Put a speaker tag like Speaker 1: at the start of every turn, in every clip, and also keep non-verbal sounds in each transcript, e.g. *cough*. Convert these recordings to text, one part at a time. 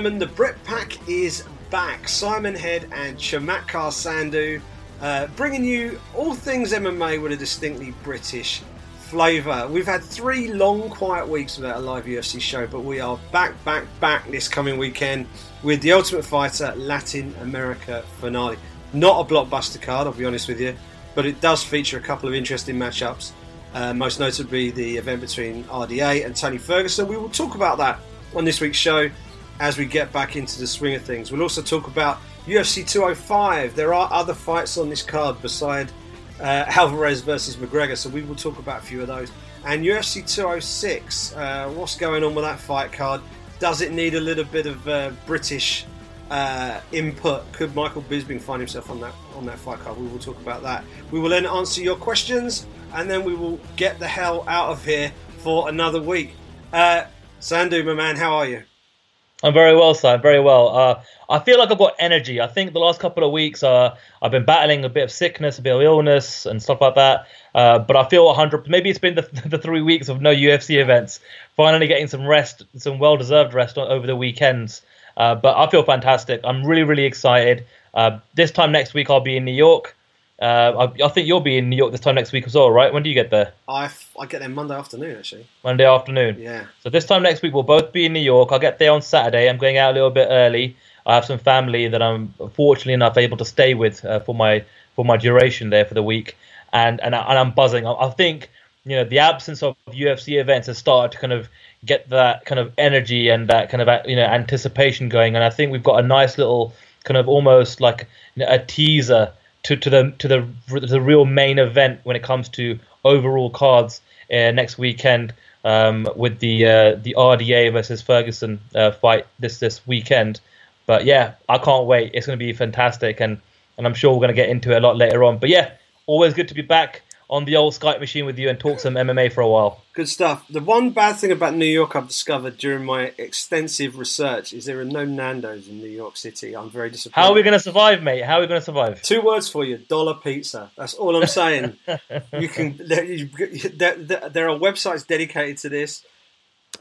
Speaker 1: the Brit Pack is back. Simon Head and Chamatkar Sandhu uh, bringing you all things MMA with a distinctly British flavour. We've had three long, quiet weeks without a live UFC show, but we are back, back, back this coming weekend with the Ultimate Fighter Latin America finale. Not a blockbuster card, I'll be honest with you, but it does feature a couple of interesting matchups. Uh, most notably, the event between RDA and Tony Ferguson. We will talk about that on this week's show as we get back into the swing of things. We'll also talk about UFC 205. There are other fights on this card beside uh, *laughs* Alvarez versus McGregor, so we will talk about a few of those. And UFC 206, uh, what's going on with that fight card? Does it need a little bit of uh, British uh, input? Could Michael Bisping find himself on that on that fight card? We will talk about that. We will then answer your questions, and then we will get the hell out of here for another week. Uh, Sandhu, my man, how are you?
Speaker 2: I'm very well, sir. Very well. Uh, I feel like I've got energy. I think the last couple of weeks, uh, I've been battling a bit of sickness, a bit of illness, and stuff like that. Uh, but I feel 100. Maybe it's been the, *laughs* the three weeks of no UFC events. Finally getting some rest, some well-deserved rest over the weekends. Uh, but I feel fantastic. I'm really, really excited. Uh, this time next week, I'll be in New York. Uh, I, I, think you'll be in New York this time next week as well, right? When do you get there?
Speaker 1: I, I get there Monday afternoon, actually.
Speaker 2: Monday afternoon.
Speaker 1: Yeah.
Speaker 2: So this time next week, we'll both be in New York. I'll get there on Saturday. I'm going out a little bit early. I have some family that I'm fortunately enough able to stay with uh, for my for my duration there for the week, and and, I, and I'm buzzing. I, I think you know the absence of UFC events has started to kind of get that kind of energy and that kind of you know anticipation going, and I think we've got a nice little kind of almost like a teaser to, to the to the the real main event when it comes to overall cards uh, next weekend um, with the uh, the RDA versus Ferguson uh, fight this this weekend. But yeah, I can't wait. It's going to be fantastic, and and I'm sure we're going to get into it a lot later on. But yeah, always good to be back on the old Skype machine with you and talk some MMA for a while.
Speaker 1: Good stuff. The one bad thing about New York I've discovered during my extensive research is there are no Nando's in New York City. I'm very disappointed.
Speaker 2: How are we going to survive, mate? How are we going to survive?
Speaker 1: Two words for you: dollar pizza. That's all I'm saying. *laughs* you can. There, you, there, there are websites dedicated to this.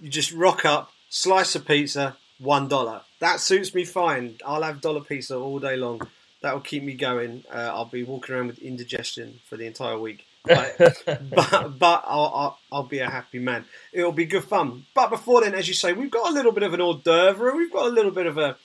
Speaker 1: You just rock up, slice of pizza, one dollar. That suits me fine. I'll have dollar pizza all day long. That will keep me going. Uh, I'll be walking around with indigestion for the entire week *laughs* but but, I'll, I'll, I'll be a happy man. It'll be good fun. But before then, as you say, we've got a little bit of an hors d'oeuvre. We've got a little bit of a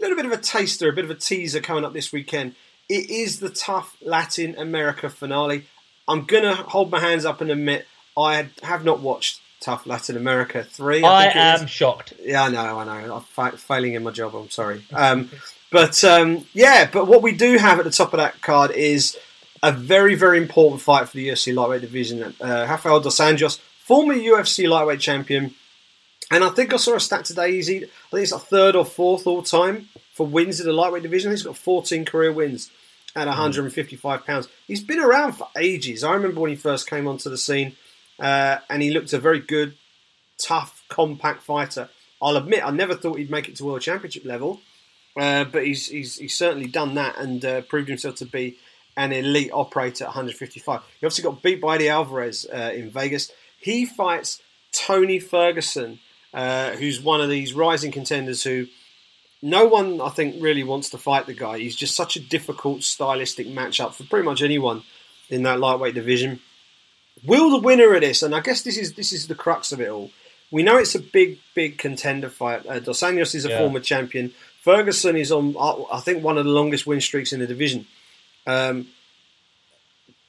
Speaker 1: little bit of a taster, a bit of a teaser coming up this weekend. It is the TUF Latin America finale. I'm gonna hold my hands up and admit I have not watched TUF Latin America three.
Speaker 2: I, I am shocked.
Speaker 1: Yeah, I know, I know. I'm failing in my job. I'm sorry. Um, but um, yeah, but what we do have at the top of that card is a very, very important fight for the UFC lightweight division. Uh, Rafael dos Anjos, former UFC lightweight champion, and I think I saw a stat today. He's, I think it's like third or fourth all time for wins in the lightweight division. He's got 14 career wins at 155 pounds. He's been around for ages. I remember when he first came onto the scene, uh, and he looked a very good, tough, compact fighter. I'll admit, I never thought he'd make it to world championship level, uh, but he's, he's, he's certainly done that and uh, proved himself to be an elite operator at 155. He obviously got beat by Eddie Alvarez uh, in Vegas. He fights Tony Ferguson, uh, who's one of these rising contenders who no one, I think, really wants to fight the guy. He's just such a difficult stylistic matchup for pretty much anyone in that lightweight division. Will the winner of this, and I guess this is this is the crux of it all. We know it's a big, big contender fight. Uh, Dos Anjos is a yeah. former champion. Ferguson is on, I think, one of the longest win streaks in the division. Um,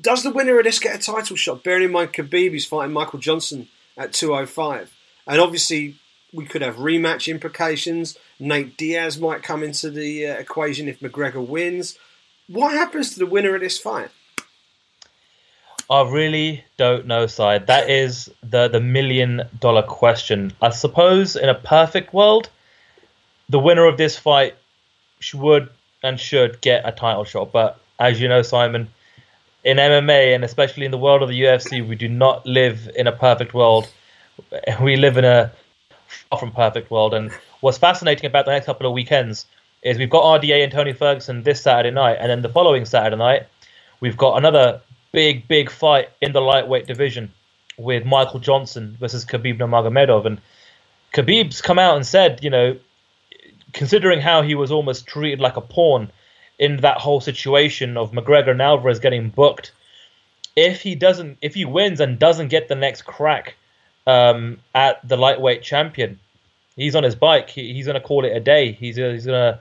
Speaker 1: does the winner of this get a title shot? Bearing in mind Khabib is fighting Michael Johnson at 205. And obviously, we could have rematch implications. Nate Diaz might come into the uh, equation if McGregor wins. What happens to the winner of this fight?
Speaker 2: I really don't know, side. That is the the million dollar question. I suppose in a perfect world, the winner of this fight would and should get a title shot. But as you know, Simon, in MMA and especially in the world of the UFC, we do not live in a perfect world. *laughs* We live in a far from perfect world. And what's fascinating about the next couple of weekends is we've got RDA and Tony Ferguson this Saturday night, and then the following Saturday night, we've got another big, big fight in the lightweight division with Michael Johnson versus Khabib Nurmagomedov. And Khabib's come out and said, you know, considering how he was almost treated like a pawn in that whole situation of McGregor and Alvarez getting booked, if he doesn't, if he wins and doesn't get the next crack um, at the lightweight champion, he's on his bike. He, he's going to call it a day. He's he's going to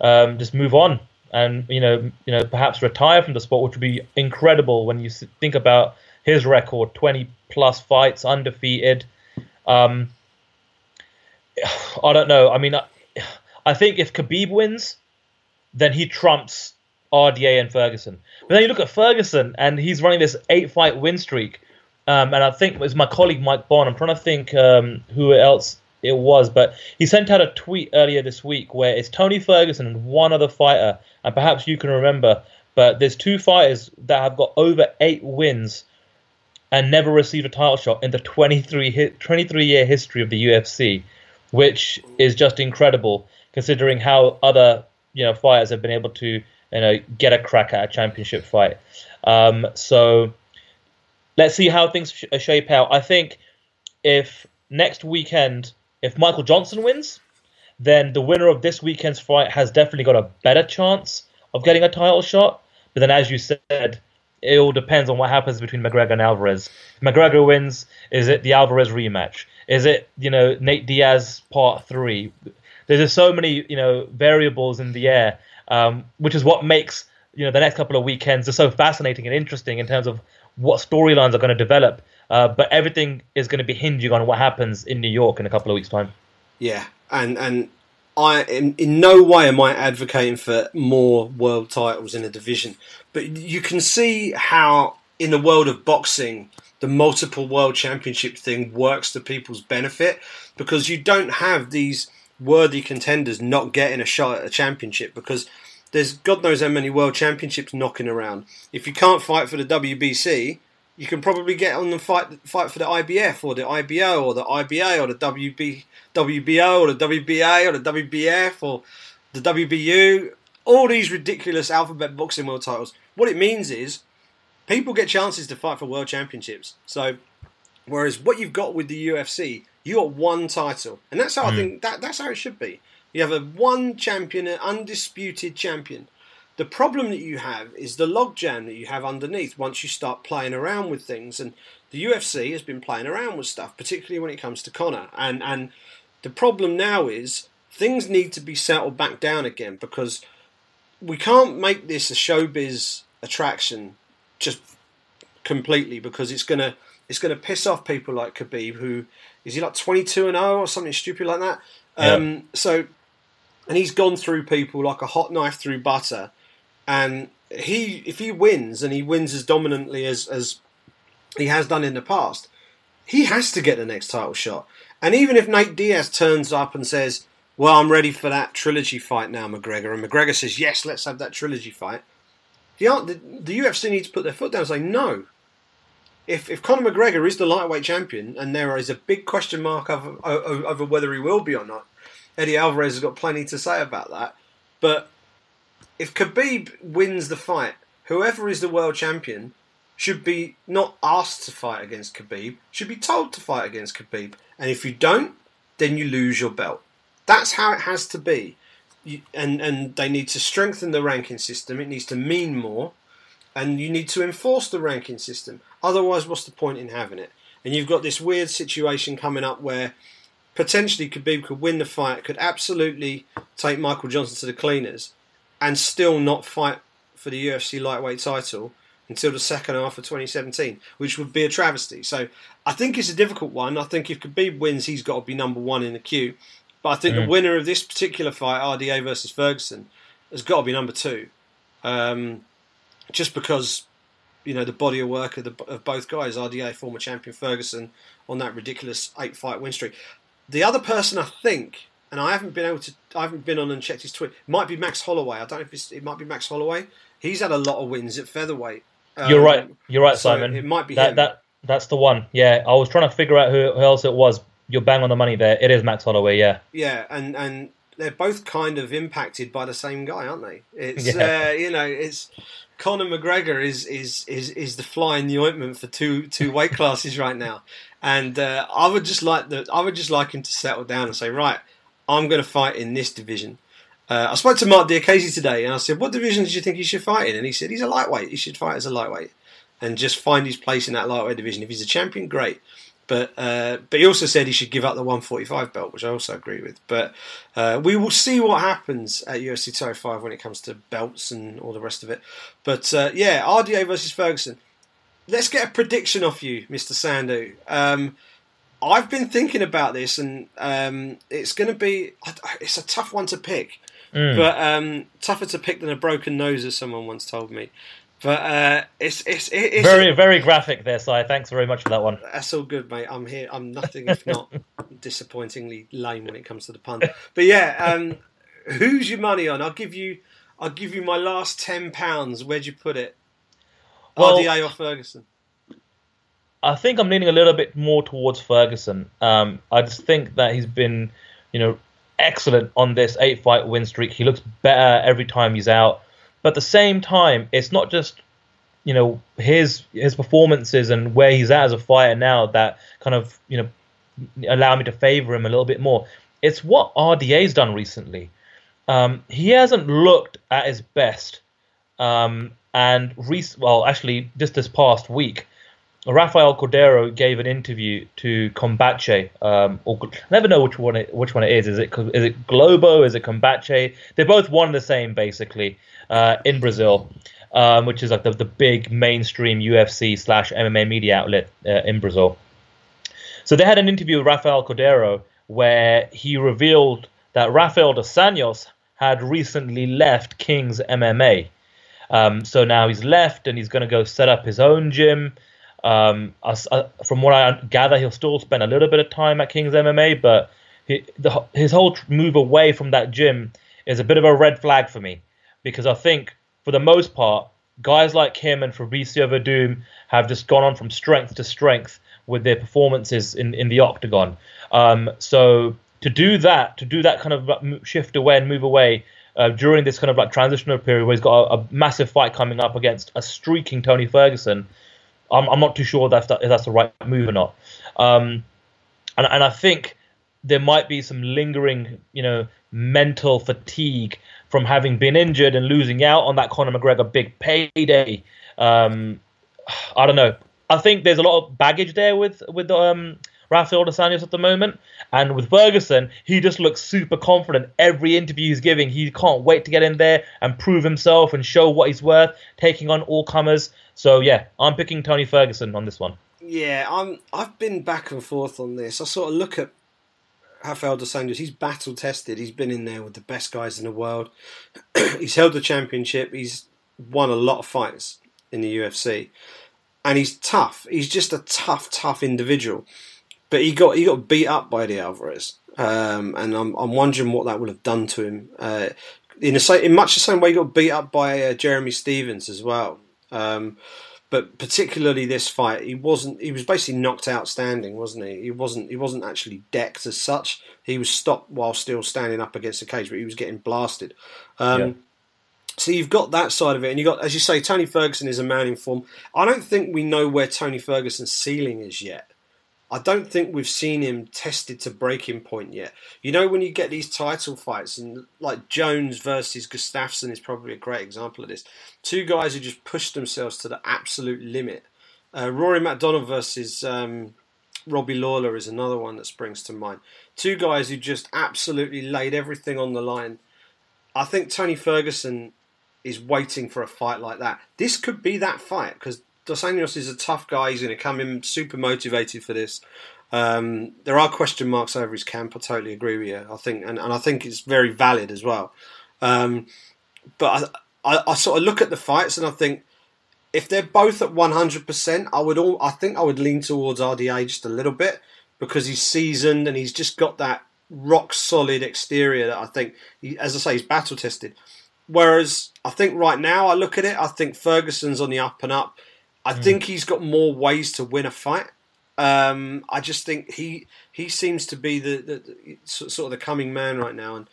Speaker 2: um, just move on and you know you know perhaps retire from the sport, which would be incredible when you think about his record: twenty plus fights, undefeated. Um, *sighs* I don't know. I mean, I, *sighs* I think if Khabib wins, then he trumps RDA and Ferguson. But then you look at Ferguson, and he's running this eight-fight win streak. Um, and I think it was my colleague Mike Bohn. I'm trying to think um, who else it was, but he sent out a tweet earlier this week where it's Tony Ferguson and one other fighter, and perhaps you can remember. But there's two fighters that have got over eight wins and never received a title shot in the 23, 23 year history of the UFC, which is just incredible considering how other you know fighters have been able to you know get a crack at a championship fight. Um, so let's see how things sh- shape out. I think if next weekend, if Michael Johnson wins, then the winner of this weekend's fight has definitely got a better chance of getting a title shot. But then, as you said, it all depends on what happens between McGregor and Alvarez. If McGregor wins, is it the Alvarez rematch? Is it you know Nate Diaz part three? There's just so many you know variables in the air, um, which is what makes you know the next couple of weekends are so fascinating and interesting in terms of what storylines are going to develop. Uh, but everything is going to be hinging on what happens in New York in a couple of weeks' time.
Speaker 1: Yeah, and and I in, in no way am I advocating for more world titles in a division, but you can see how in the world of boxing the multiple world championship thing works to people's benefit because you don't have these worthy contenders not getting a shot at a championship because there's God knows how many world championships knocking around. If you can't fight for the WBC, you can probably get on and fight fight for the IBF or the IBO or the IBA or the WB, WBO or the WBA or the WBF or the WBU. All these ridiculous alphabet boxing world titles. What it means is people get chances to fight for world championships. So, whereas what you've got with the UFC, you got one title, and that's how mm. I think that that's how it should be. You have a one champion, an undisputed champion. The problem that you have is the logjam that you have underneath once you start playing around with things. And the UFC has been playing around with stuff, particularly when it comes to Conor. And and the problem now is things need to be settled back down again because we can't make this a showbiz attraction just completely because it's gonna it's gonna piss off people like Khabib who is he like twenty two and 0 or something stupid like that. Yeah. Um, so and he's gone through people like a hot knife through butter and he if he wins and he wins as dominantly as as he has done in the past, he has to get the next title shot. And even if Nate Diaz turns up and says, "Well, I'm ready for that trilogy fight now, McGregor," and McGregor says, "Yes, let's have that trilogy fight," the the, the UFC needs to put their foot down and say, "No." If, if Conor McGregor is the lightweight champion, and there is a big question mark over, over, whether he will be or not, Eddie Alvarez has got plenty to say about that. But if Khabib wins the fight, whoever is the world champion should be not asked to fight against Khabib, should be told to fight against Khabib. And if you don't, then you lose your belt. That's how it has to be. You, and and they need to strengthen the ranking system. It needs to mean more, and you need to enforce the ranking system. Otherwise, what's the point in having it? And you've got this weird situation coming up where potentially Khabib could win the fight, could absolutely take Michael Johnson to the cleaners, and still not fight for the UFC lightweight title until the second half of 2017, which would be a travesty. So I think it's a difficult one. I think if Khabib wins, he's got to be number one in the queue. But I think mm. the winner of this particular fight, RDA versus Ferguson, has got to be number two. Um, just because, you know, the body of work of, the, of both guys, RDA, former champion Ferguson, on that ridiculous eight fight win streak. The other person I think and I haven't been able to. I haven't been on and checked his tweet. Might be Max Holloway. I don't know if it's, it might be Max Holloway. He's had a lot of wins at featherweight.
Speaker 2: Um, You're right. You're right, so Simon.
Speaker 1: It might be
Speaker 2: that,
Speaker 1: him.
Speaker 2: that. That's the one. Yeah, I was trying to figure out who, who else it was. You're bang on the money there. It is Max Holloway. Yeah.
Speaker 1: Yeah, and and they're both kind of impacted by the same guy, aren't they? It's *laughs* yeah. uh, you know, it's Conor McGregor is is is is the fly in the ointment for two two weight classes right now, and uh, I would just like the I would just like him to settle down and say, right, I'm going to fight in this division. Uh, I spoke to Marc Diakiese today, and I said, "What division do you think he should fight in?" And he said, "He's a lightweight. He should fight as a lightweight, and just find his place in that lightweight division. If he's a champion, great. But uh, but he also said he should give up the 145 belt, which I also agree with. But uh, we will see what happens at UFC 205 when it comes to belts and all the rest of it. But uh, yeah, RDA versus Ferguson. Let's get a prediction off you, Mr. Sandhu. Um, I've been thinking about this, and um, it's going to be it's a tough one to pick, mm. but um, tougher to pick than a broken nose, as someone once told me. But uh, it's, it's, it's
Speaker 2: very very graphic there, Si. Thanks very much for that one.
Speaker 1: That's all good, mate. I'm here. I'm nothing if not *laughs* disappointingly lame when it comes to the pun. But yeah, um, who's your money on? I'll give you. I'll give you my last ten pounds. Where'd you put it? Well, RDA or Ferguson?
Speaker 2: I think I'm leaning a little bit more towards Ferguson. Um, I just think that he's been, you know, excellent on this eight fight win streak. He looks better every time he's out. But at the same time, it's not just you know his his performances and where he's at as a fighter now that kind of you know allow me to favor him a little bit more. It's what RDA's done recently. Um, he hasn't looked at his best, um, and rec- well, actually, just this past week, Rafael Cordeiro gave an interview to Combate. Um, or never know which one it, which one it is. Is it is it Globo? Is it Combate? They're both one and the same, basically uh, in Brazil, um, which is like the, the big mainstream UFC slash MMA media outlet uh, in Brazil. So they had an interview with Rafael Cordeiro where he revealed that Rafael dos Anjos had recently left Kings MMA. Um, so now he's left and he's going to go set up his own gym. Um, from what I gather, he'll still spend a little bit of time at Kings MMA, but he, the, his whole move away from that gym is a bit of a red flag for me because I think for the most part, guys like him and Fabricio Werdum have just gone on from strength to strength with their performances in, in the octagon. Um, so to do that, to do that kind of shift away and move away uh, during this kind of like transitional period where he's got a, a, massive fight coming up against a streaking Tony Ferguson, I'm, I'm not too sure that if that's the right move or not. Um, and, and I think there might be some lingering, you know, mental fatigue from having been injured and losing out on that Conor McGregor big payday. Um, I don't know. I think there's a lot of baggage there with with um, Rafael dos Anjos at the moment, and with Ferguson, he just looks super confident. Every interview he's giving, he can't wait to get in there and prove himself and show what he's worth, taking on all comers. So yeah, I'm picking Tony Ferguson on this one.
Speaker 1: Yeah, I'm. I've been back and forth on this. I sort of look at Rafael dos Anjos, he's battle tested. He's been in there with the best guys in the world. *clears throat* he's held the championship. He's won a lot of fights in the UFC, and he's tough. He's just a tough, tough individual. But he got he got beat up by the Alvarez, um, and I'm I'm wondering what that would have done to him. Uh, in a in much the same way, he got beat up by uh, Jeremy Stephens as well. Um, but particularly this fight, he wasn't. He was basically knocked out standing, wasn't he? He wasn't. He wasn't actually decked as such. He was stopped while still standing up against the cage, but he was getting blasted. Um, yeah. So you've got that side of it, and you got, as you say, Tony Ferguson is a man in form. I don't think we know where Tony Ferguson's ceiling is yet. I don't think we've seen him tested to breaking point yet. You know, when you get these title fights, and like Jones versus Gustafsson is probably a great example of this. Two guys who just pushed themselves to the absolute limit. Uh, Rory MacDonald versus um, Robbie Lawler is another one that springs to mind. Two guys who just absolutely laid everything on the line. I think Tony Ferguson is waiting for a fight like that. This could be that fight because Dos Anjos is a tough guy. He's going to come in super motivated for this. Um, there are question marks over his camp. I totally agree with you. I think, and, and I think it's very valid as well. Um, but I, I, I, sort of look at the fights and I think if they're both at one hundred percent, I would all. I think I would lean towards RDA just a little bit because he's seasoned and he's just got that rock solid exterior that I think, he, as I say, he's battle tested. Whereas I think right now I look at it, I think Ferguson's on the up and up. I mm. think he's got more ways to win a fight. Um, I just think he he seems to be the, the, the, sort of the coming man right now, and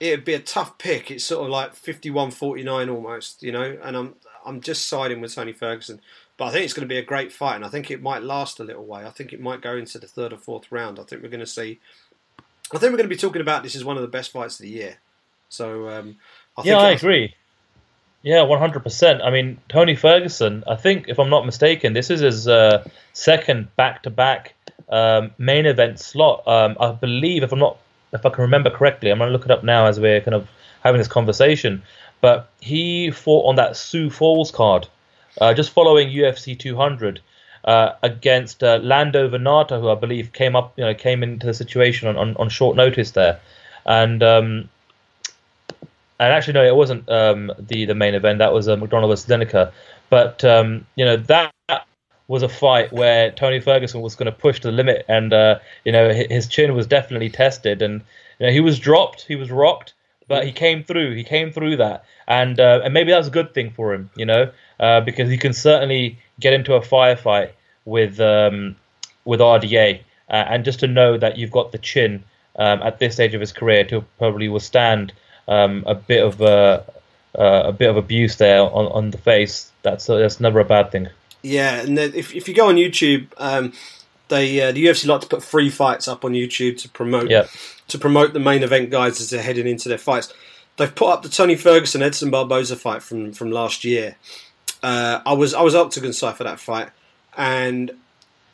Speaker 1: it'd be a tough pick. It's sort of like 51-49 almost, you know. And I'm I'm just siding with Tony Ferguson, but I think it's going to be a great fight, and I think it might last a little way. I think it might go into the third or fourth round. I think we're going to see I think we're going to be talking about this as one of the best fights of the year. So um,
Speaker 2: I yeah, I agree. Yeah, one hundred percent. I mean, Tony Ferguson. I think, if I'm not mistaken, this is his uh, second back-to-back um, main event slot. Um, I believe, if I'm not, if I can remember correctly, I'm going to look it up now as we're kind of having this conversation. But he fought on that Sioux Falls card, uh, just following UFC 200. Uh, against uh, Lando Vannata, who I believe came up, you know, came into the situation on, on, on short notice there, and um, and actually no, it wasn't um, the the main event. That was uh, McDonald vs Lineker, but um, you know that was a fight where Tony Ferguson was going to push to the limit, and uh, you know his chin was definitely tested, and you know he was dropped, he was rocked, but he came through. He came through that, and uh, and maybe that's a good thing for him, you know, uh, because he can certainly get into a firefight with um, with RDA, uh, and just to know that you've got the chin um, at this stage of his career to probably withstand um, a bit of uh, uh, a bit of abuse there on, on the face. That's uh, that's never a bad thing.
Speaker 1: Yeah, and if if you go on YouTube, um, they uh, the UFC like to put free fights up on YouTube to promote
Speaker 2: yep.
Speaker 1: to promote the main event guys as they're heading into their fights. They've put up the Tony Ferguson Edson Barboza fight from from last year. Uh, I was I was octagon side for that fight, and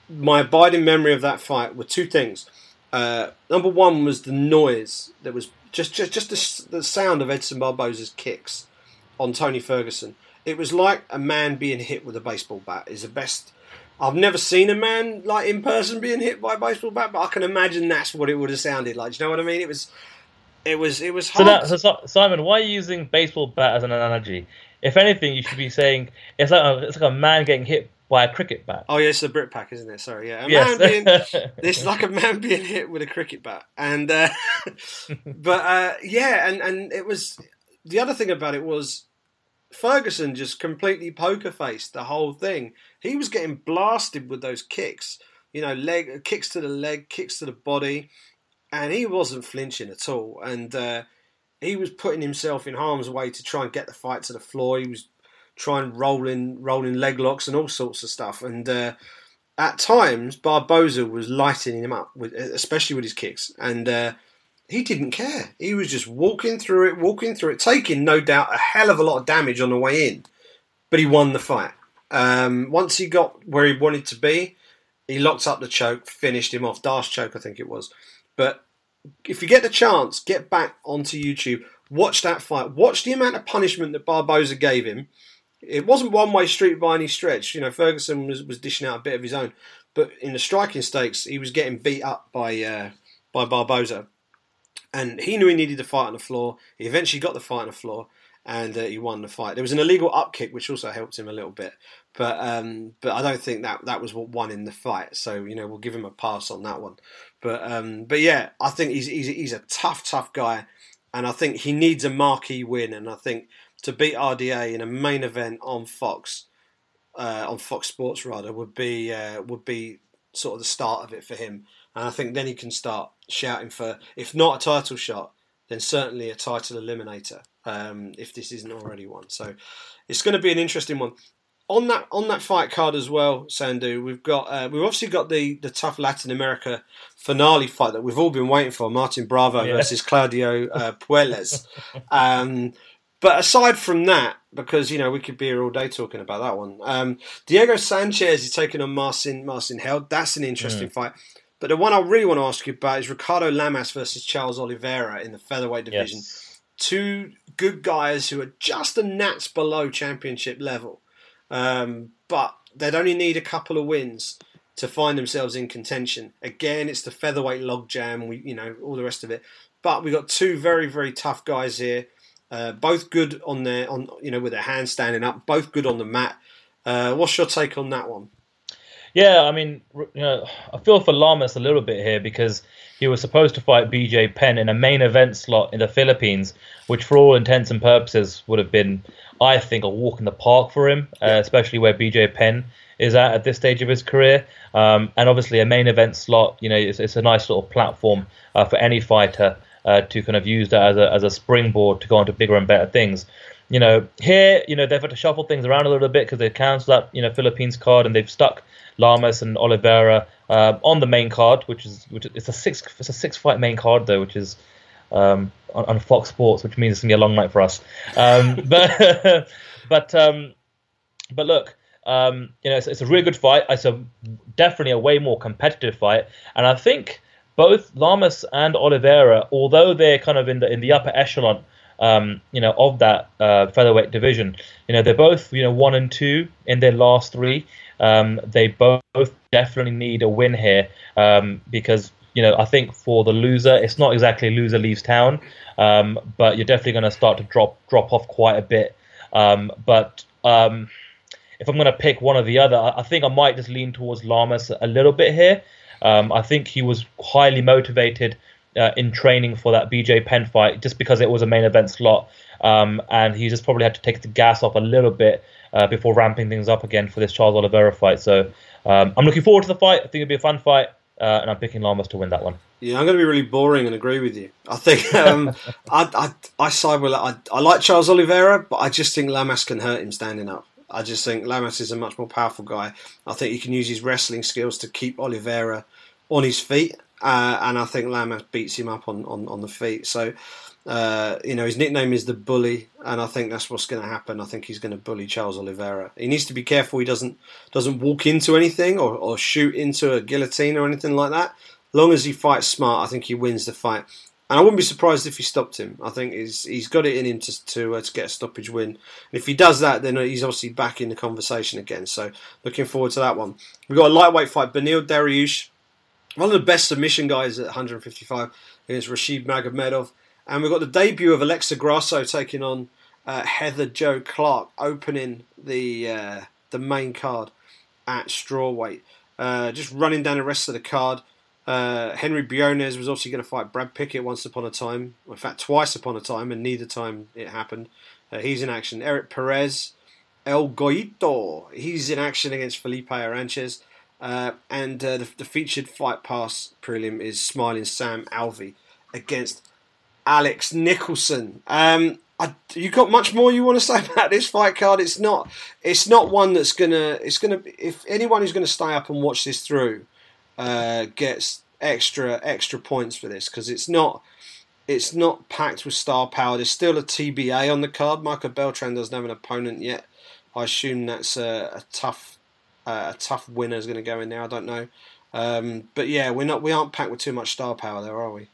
Speaker 1: my abiding memory of that fight were two things. Uh, number one was the noise that was just just just the, the sound of Edson Barboza's kicks on Tony Ferguson. It was like a man being hit with a baseball bat. Is the best. I've never seen a man like in person being hit by a baseball bat, but I can imagine that's what it would have sounded like. Do you know what I mean? It was, it was, it was. Hard.
Speaker 2: So, so Simon, why are you using baseball bat as an analogy? If anything, you should be saying it's like a, it's like a man getting hit by a cricket bat.
Speaker 1: Oh yeah, it's a Brit pack, isn't it? Sorry, yeah. A
Speaker 2: yes.
Speaker 1: man being, *laughs* it's like a man being hit with a cricket bat, and uh, *laughs* but uh, yeah, and and it was the other thing about it was Ferguson just completely poker faced the whole thing. He was getting blasted with those kicks, you know, leg kicks to the leg, kicks to the body, and he wasn't flinching at all, and. Uh, he was putting himself in harm's way to try and get the fight to the floor. He was trying rolling rolling leg locks and all sorts of stuff. And uh, at times, Barboza was lighting him up, with, especially with his kicks, and uh, he didn't care. He was just walking through it, walking through it, taking no doubt a hell of a lot of damage on the way in, but he won the fight. Um, once he got where he wanted to be, he locked up the choke, finished him off. D'Arce choke, I think it was. But if you get the chance, get back onto YouTube, watch that fight, watch the amount of punishment that Barboza gave him it wasn't one way street by any stretch. You know, Ferguson was, was dishing out a bit of his own, but in the striking stakes, he was getting beat up by uh, by Barboza, and he knew he needed to fight on the floor. He eventually got the fight on the floor, and uh, he won the fight. There was an illegal up kick which also helped him a little bit, but um, but I don't think that that was what won in the fight. So you know, we'll give him a pass on that one. But um, but yeah, I think he's he's he's a tough tough guy, and I think he needs a marquee win, and I think to beat RDA in a main event on Fox, uh, on Fox Sports rather, would be uh, would be sort of the start of it for him. And I think then he can start shouting for, if not a title shot, then certainly a title eliminator. Um, if this isn't already one, so it's going to be an interesting one. On that on that fight card as well, Sandhu, we've got uh, we've obviously got the the TUF Latin America finale fight that we've all been waiting for: Martin Bravo yeah. versus Claudio uh, Puelles. *laughs* um, but aside from that, because you know we could be here all day talking about that one. Um, Diego Sanchez is taking on Marcin Marcin Held. That's an interesting mm. fight. But the one I really want to ask you about is Ricardo Lamas versus Charles Oliveira in the featherweight division. Yes. Two good guys who are just a gnats below championship level, um, but they'd only need a couple of wins to find themselves in contention. Again, it's the featherweight logjam. We, you know, all the rest of it. But we've got two very, very tough guys here. Uh, both good on their on you know with their hands standing up. Both good on the mat. Uh, what's your take on that one?
Speaker 2: Yeah, I mean, you know, I feel for Lamas a little bit here because he was supposed to fight BJ Penn in a main event slot in the Philippines, which for all intents and purposes would have been, I think, a walk in the park for him, uh, especially where BJ Penn is at at this stage of his career. Um, and obviously, a main event slot, you know, it's, it's a nice little platform uh, for any fighter uh, to kind of use that as a, as a springboard to go on to bigger and better things. You know, here, you know, they've had to shuffle things around a little bit because they've cancelled that, you know, Philippines card and they've stuck Lamas and Oliveira uh, on the main card, which is which it's a six it's a six fight main card though, which is um, on, on, Fox Sports, which means it's gonna be a long night for us. Um, *laughs* but but um, but look, um, you know, it's, it's, a really good fight. It's a definitely a way more competitive fight, and I think both Lamas and Oliveira, although they're kind of in the in the upper echelon, um, you know, of that uh, featherweight division, you know, they're both you know one and two in their last three. Um, they both definitely need a win here um, because you know I think for the loser, it's not exactly loser leaves town, um, but you're definitely going to start to drop drop off quite a bit. Um, but um, if I'm going to pick one or the other, I think I might just lean towards Lamas a little bit here. Um, I think he was highly motivated uh, in training for that BJ Penn fight just because it was a main event slot. Um, and he just probably had to take the gas off a little bit uh, before ramping things up again for this Charles Oliveira fight. So um, I'm looking forward to the fight. I think it'll be a fun fight, uh, and I'm picking Lamas to win that one.
Speaker 1: Yeah, I'm going to be really boring and agree with you. I think um, *laughs* I, I, I side with I, I like Charles Oliveira, but I just think Lamas can hurt him standing up. I just think Lamas is a much more powerful guy. I think he can use his wrestling skills to keep Oliveira on his feet, uh, and I think Lamas beats him up on, on, on the feet. So uh, you know, his nickname is the Bully, and I think that's what's going to happen. I think he's going to bully Charles Oliveira. He needs to be careful he doesn't doesn't walk into anything or, or shoot into a guillotine or anything like that. Long as he fights smart, I think he wins the fight. And I wouldn't be surprised if he stopped him. I think he's he's got it in him to to, uh, to get a stoppage win. And if he does that, then he's obviously back in the conversation again. So looking forward to that one. We've got a lightweight fight: Benil Dariush, one of the best submission guys at 155 against Rashid Magomedov. And we've got the debut of Alexa Grasso taking on uh, Heather Jo Clark, opening the uh, the main card at strawweight. Uh, just running down the rest of the card. Uh, Henry Briones was obviously going to fight Brad Pickett once upon a time, in fact, twice upon a time, and neither time it happened. Uh, he's in action. Eric Perez, El Goyito, he's in action against Felipe Arantes. Uh, and the, the, featured fight pass prelim is Smiling Sam Alvey against Alex Nicholson. Um, you got much more you want to say *laughs* about this fight card? It's not. It's not one that's gonna. It's gonna. If anyone who's going to stay up and watch this through uh, gets extra extra points for this because it's not. It's not packed with star power. There's still a TBA on the card. Michael Beltran doesn't have an opponent yet. I assume that's a, a TUF, uh, a TUF winner is going to go in there. I don't know, um, but yeah, we're not. We aren't packed with too much star power there, are we?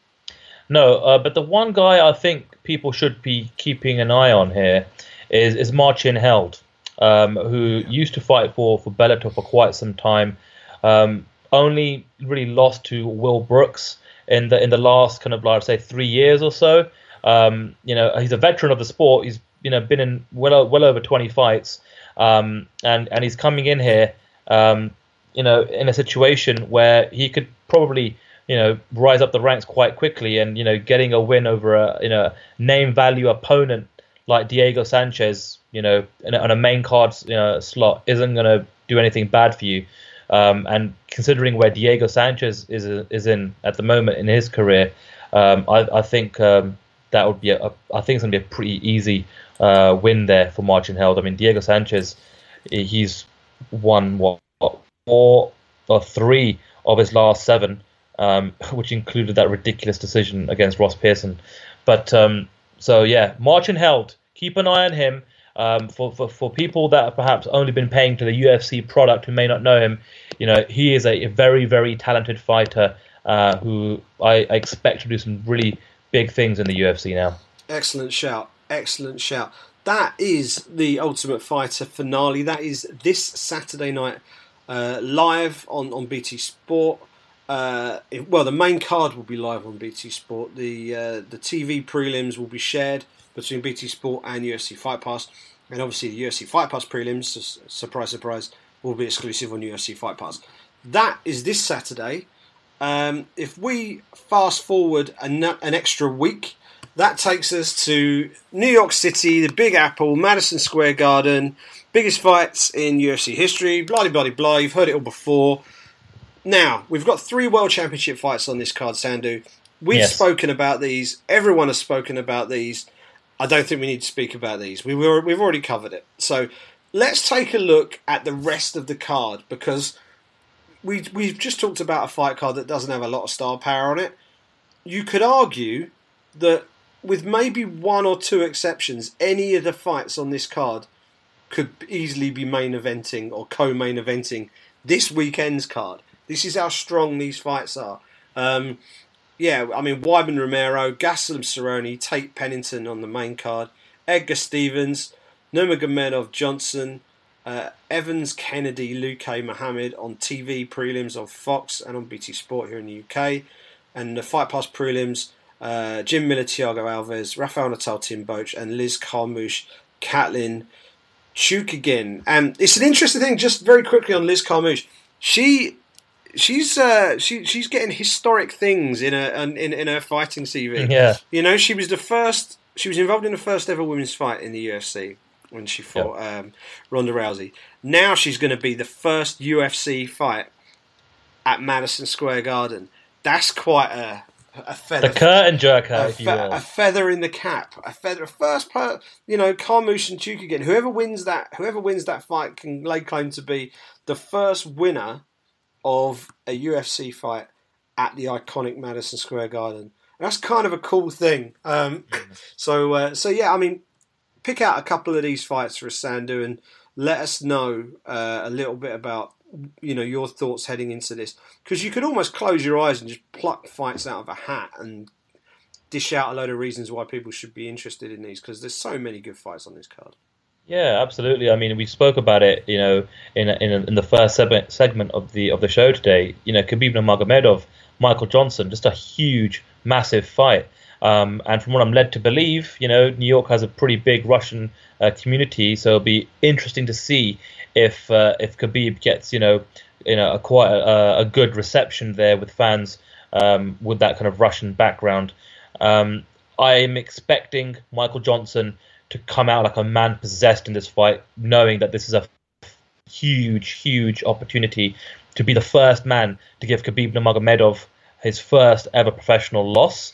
Speaker 2: No, uh, but the one guy I think people should be keeping an eye on here is is Marcin Held, um, who used to fight for for Bellator for quite some time. Um, only really lost to Will Brooks in the in the last kind of like say three years or so. Um, you know, he's a veteran of the sport. He's you know been in well well over 20 fights, um, and and he's coming in here, um, you know, in a situation where he could probably you know rise up the ranks quite quickly and you know getting a win over a you know name value opponent like Diego Sanchez you know on a main card you know, slot isn't going to do anything bad for you um, and considering where Diego Sanchez is is in at the moment in his career um, I, I, think um, that would be a, a I think it's going to be a pretty easy uh, win there for Marcin Held I mean Diego Sanchez he's won what four or three of his last seven um, *laughs* which included that ridiculous decision against Ross Pearson. But um, so yeah, Marcin Held. Keep an eye on him. Um, for, for, for people that have perhaps only been paying to the UFC product who may not know him, you know, he is a, very, very talented fighter uh, who I, I, expect to do some really big things in the UFC now.
Speaker 1: Excellent shout. Excellent shout. That is the Ultimate Fighter finale. That is this Saturday night uh, live on, on BT Sport. Uh, well, the main card will be live on BT Sport. The uh, the TV prelims will be shared between BT Sport and UFC Fight Pass, and obviously the UFC Fight Pass prelims, surprise, surprise, will be exclusive on UFC Fight Pass. That is this Saturday. Um, if we fast forward an, an extra week, that takes us to New York City, the Big Apple, Madison Square Garden, biggest fights in UFC history. Blah blah blah. You've heard it all before. Now, we've got three World Championship fights on this card, Sandhu. We've yes. spoken about these. Everyone has spoken about these. I don't think we need to speak about these. We were, we've already covered it. So let's take a look at the rest of the card because we we've just talked about a fight card that doesn't have a lot of star power on it. You could argue that with maybe one or two exceptions, any of the fights on this card could easily be main eventing or co-main eventing this weekend's card. This is how strong these fights are. Um, yeah, I mean Weidman Romero, Gastelum Cerrone, Tate Pennington on the main card, Edgar Stephens, Nurmagomedov Johnson, uh, Evans Kennedy, Luque Muhammad on TV prelims on Fox and on BT Sport here in the UK, and the Fight Pass prelims. Uh, Jim Miller, Thiago Alves, Rafael Natal, Tim Boetsch, and Liz Carmouche, Katlyn Chookagian. And it's an interesting thing, just very quickly on Liz Carmouche. She she's uh, she she's getting historic things in her in, in her fighting CV.
Speaker 2: Yeah,
Speaker 1: you know, she was the first. She was involved in the first ever women's fight in the UFC when she fought yep. um, Ronda Rousey. Now she's going to be the first UFC fight at Madison Square Garden. That's quite a a feather.
Speaker 2: The curtain jerker,
Speaker 1: a,
Speaker 2: if you will.
Speaker 1: a feather in the cap. A feather. First, per, you know, Carmouche and Chookagian. Whoever wins that, whoever wins that fight can lay claim to be the first winner of a UFC fight at the iconic Madison Square Garden. And that's kind of a cool thing. Um, *laughs* so, uh, so yeah, I mean, pick out a couple of these fights for Sandhu and let us know uh, a little bit about you know your thoughts heading into this because you could almost close your eyes and just pluck fights out of a hat and dish out a load of reasons why people should be interested in these because there's so many good fights on this card.
Speaker 2: Yeah, absolutely. I mean, we spoke about it, you know, in in, in the first segment of the of the show today. You know, Khabib Nurmagomedov, Michael Johnson, just a huge, massive fight. Um, and from what I'm led to believe, you know, New York has a pretty big Russian uh, community, so it'll be interesting to see if uh, if Khabib gets you know you know a quite a, a good reception there with fans um, with that kind of Russian background. Um, I'm expecting Michael Johnson to come out like a man possessed in this fight, knowing that this is a huge, huge opportunity to be the first man to give Khabib Nurmagomedov his first ever professional loss.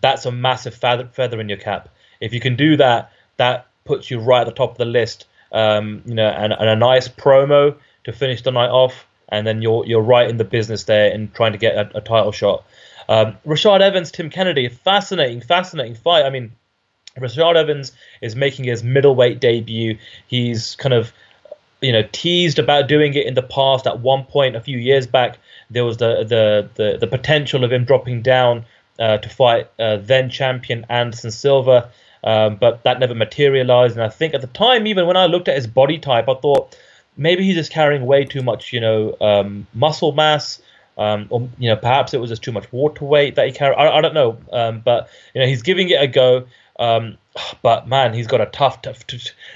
Speaker 2: That's a massive feather, in your cap. If you can do that, that puts you right at the top of the list um, you know, and, and, a nice promo to finish the night off, and then you're you're right in the business there and trying to get a, a title shot. Um, Rashad Evans, Tim Kennedy, fascinating, fascinating fight. I mean, Rashad Evans is making his middleweight debut. He's kind of you know teased about doing it in the past. At one point, a few years back, there was the the the, the potential of him dropping down uh, to fight uh, then champion Anderson Silva. Um, but that never materialized. And I think at the time, even when I looked at his body type, I thought maybe he's just carrying way too much, you know, um, muscle mass. Um, or you know, perhaps it was just too much water weight that he carried. I, I don't know, um, but you know, he's giving it a go. Um, but man, he's got a tough, tough,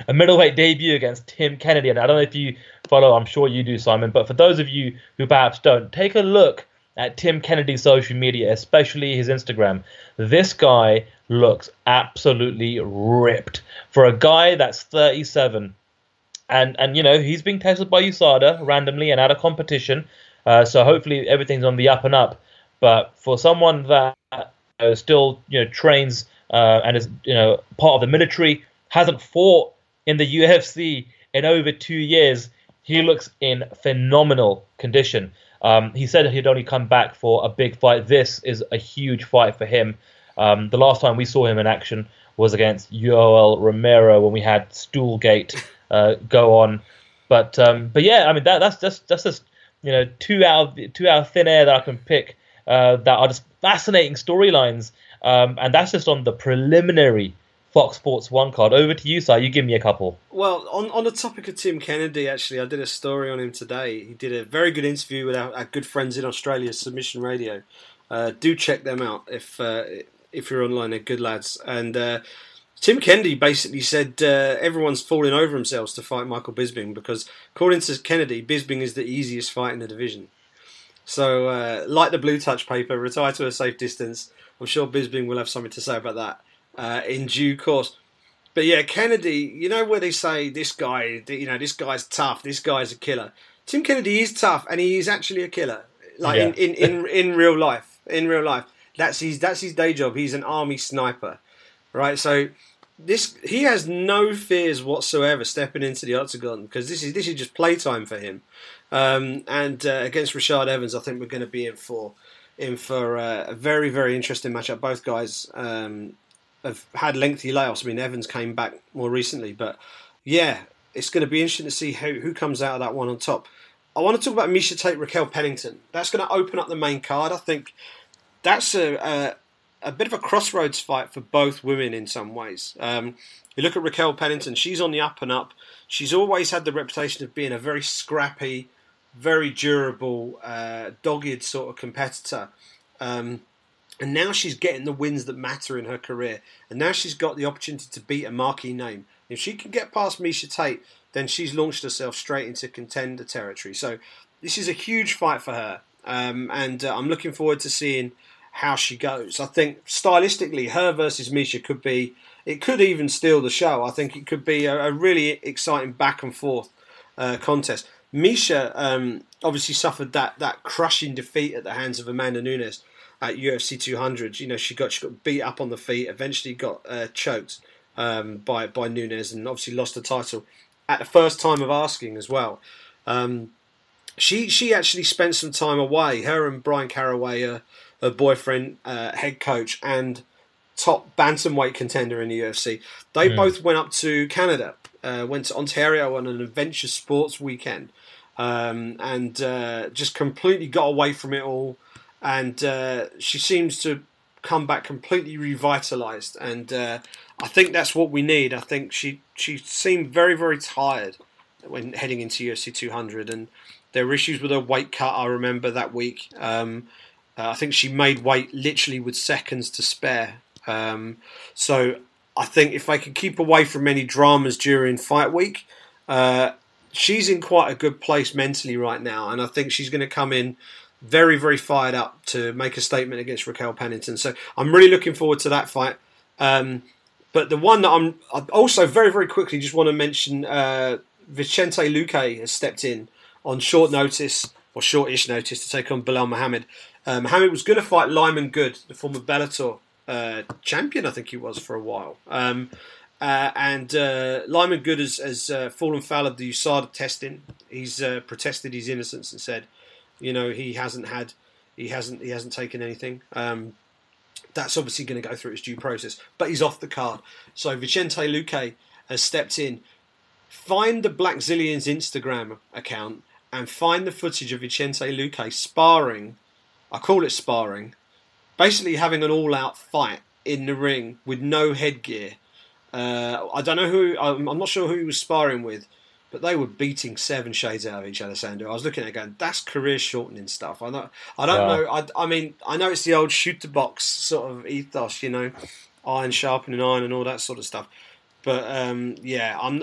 Speaker 2: a middleweight debut against Tim Kennedy. And I don't know if you follow. I'm sure you do, Simon. But for those of you who perhaps don't, take a look at Tim Kennedy's social media, especially his Instagram. This guy looks absolutely ripped for a guy that's 37. And and you know he's being tested by USADA randomly and at a competition, uh, so hopefully everything's on the up and up. But for someone that uh, still you know trains uh, and is you know part of the military, hasn't fought in the UFC in over two years, he looks in phenomenal condition. Um, he said he'd only come back for a big fight. This is a huge fight for him. Um, the last time we saw him in action was against Yoel Romero when we had Stoolgate uh, go on. But um, but yeah, I mean that that's just that's just you know two out of two out of thin air that I can pick uh, that are just fascinating storylines, um, and that's just on the preliminary Fox Sports One card. Over to you, Si. You give me a couple.
Speaker 1: Well, on, on the topic of Tim Kennedy, actually, I did a story on him today. He did a very good interview with our, our good friends in Australia, Submission Radio. Uh, do check them out if uh, if you're online. They're good lads. And uh, Tim Kennedy basically said uh, everyone's falling over themselves to fight Michael Bisping because, according to Kennedy, Bisping is the easiest fight in the division. So, uh, like the blue touch paper, retire to a safe distance. I'm sure Bisping will have something to say about that uh, in due course. But yeah, Kennedy, you know where they say this guy, you know, this guy's tough, this guy's a killer. Tim Kennedy is tough, and he is actually a killer, like yeah. in, in, in, in real life. In real life, that's his that's his day job. He's an army sniper, right? So this he has no fears whatsoever stepping into the octagon because this is this is just playtime for him. Um, and uh, against Rashad Evans, I think we're going to be in for in for uh, a very very interesting matchup. Both guys um, have had lengthy layoffs. I mean, Evans came back more recently, but yeah, it's going to be interesting to see who who comes out of that one on top. I want to talk about Miesha Tate, Raquel Pennington. That's going to open up the main card. I think that's a, a, a bit of a crossroads fight for both women in some ways. Um, you look at Raquel Pennington; she's on the up and up. She's always had the reputation of being a very scrappy, very durable, uh, dogged sort of competitor. Um, and now she's getting the wins that matter in her career. And now she's got the opportunity to beat a marquee name. If she can get past Miesha Tate, then she's launched herself straight into contender territory. So this is a huge fight for her. Um, and uh, I'm looking forward to seeing how she goes. I think stylistically, her versus Miesha could be, it could even steal the show. I think it could be a, a really exciting back and forth uh, contest. Miesha um, obviously suffered that, that crushing defeat at the hands of Amanda Nunes at UFC 200. You know, she got she got beat up on the feet, eventually got uh, choked um, by by Nunes, and obviously lost the title at the first time of asking as well. Um, she she actually spent some time away. Her and Bryan Caraway, uh, her boyfriend, uh, head coach, and top bantamweight contender in the UFC. They mm. both went up to Canada, uh, went to Ontario on an adventure sports weekend, um, and uh, just completely got away from it all and uh, she seems to come back completely revitalized. And uh, I think that's what we need. I think she she seemed very very tired when heading into UFC 200, and there were issues with her weight cut. I remember that week. Um, uh, I think she made weight literally with seconds to spare. Um, so I think if they can keep away from any dramas during fight week, uh, she's in quite a good place mentally right now, and I think she's going to come in very, very fired up to make a statement against Raquel Pennington. So I'm really looking forward to that fight. Um, but the one that I'm also very, very quickly just want to mention uh, Vicente Luque has stepped in on short notice or shortish notice to take on Belal Muhammad. Uh, Muhammad was going to fight Lyman Good, the former Bellator uh, champion, I think he was for a while. Um, uh, and uh, Lyman Good has, has uh, fallen foul of the USADA testing. He's uh, protested his innocence and said you know, he hasn't had, he hasn't, he hasn't taken anything. Um, that's obviously going to go through its due process, but he's off the card. So Vicente Luque has stepped in. Find the Blackzilians Instagram account and find the footage of Vicente Luque sparring. I call it sparring. Basically, having an all-out fight in the ring with no headgear. Uh, I don't know who. I'm, I'm not sure who he was sparring with, but they were beating seven shades out of each other. Sandhu, I was looking at it going, that's career shortening stuff. I don't, I don't yeah. know. I, I mean, I know it's the old shoot the box sort of ethos, you know, iron sharpening iron and all that sort of stuff. But um, yeah, I'm.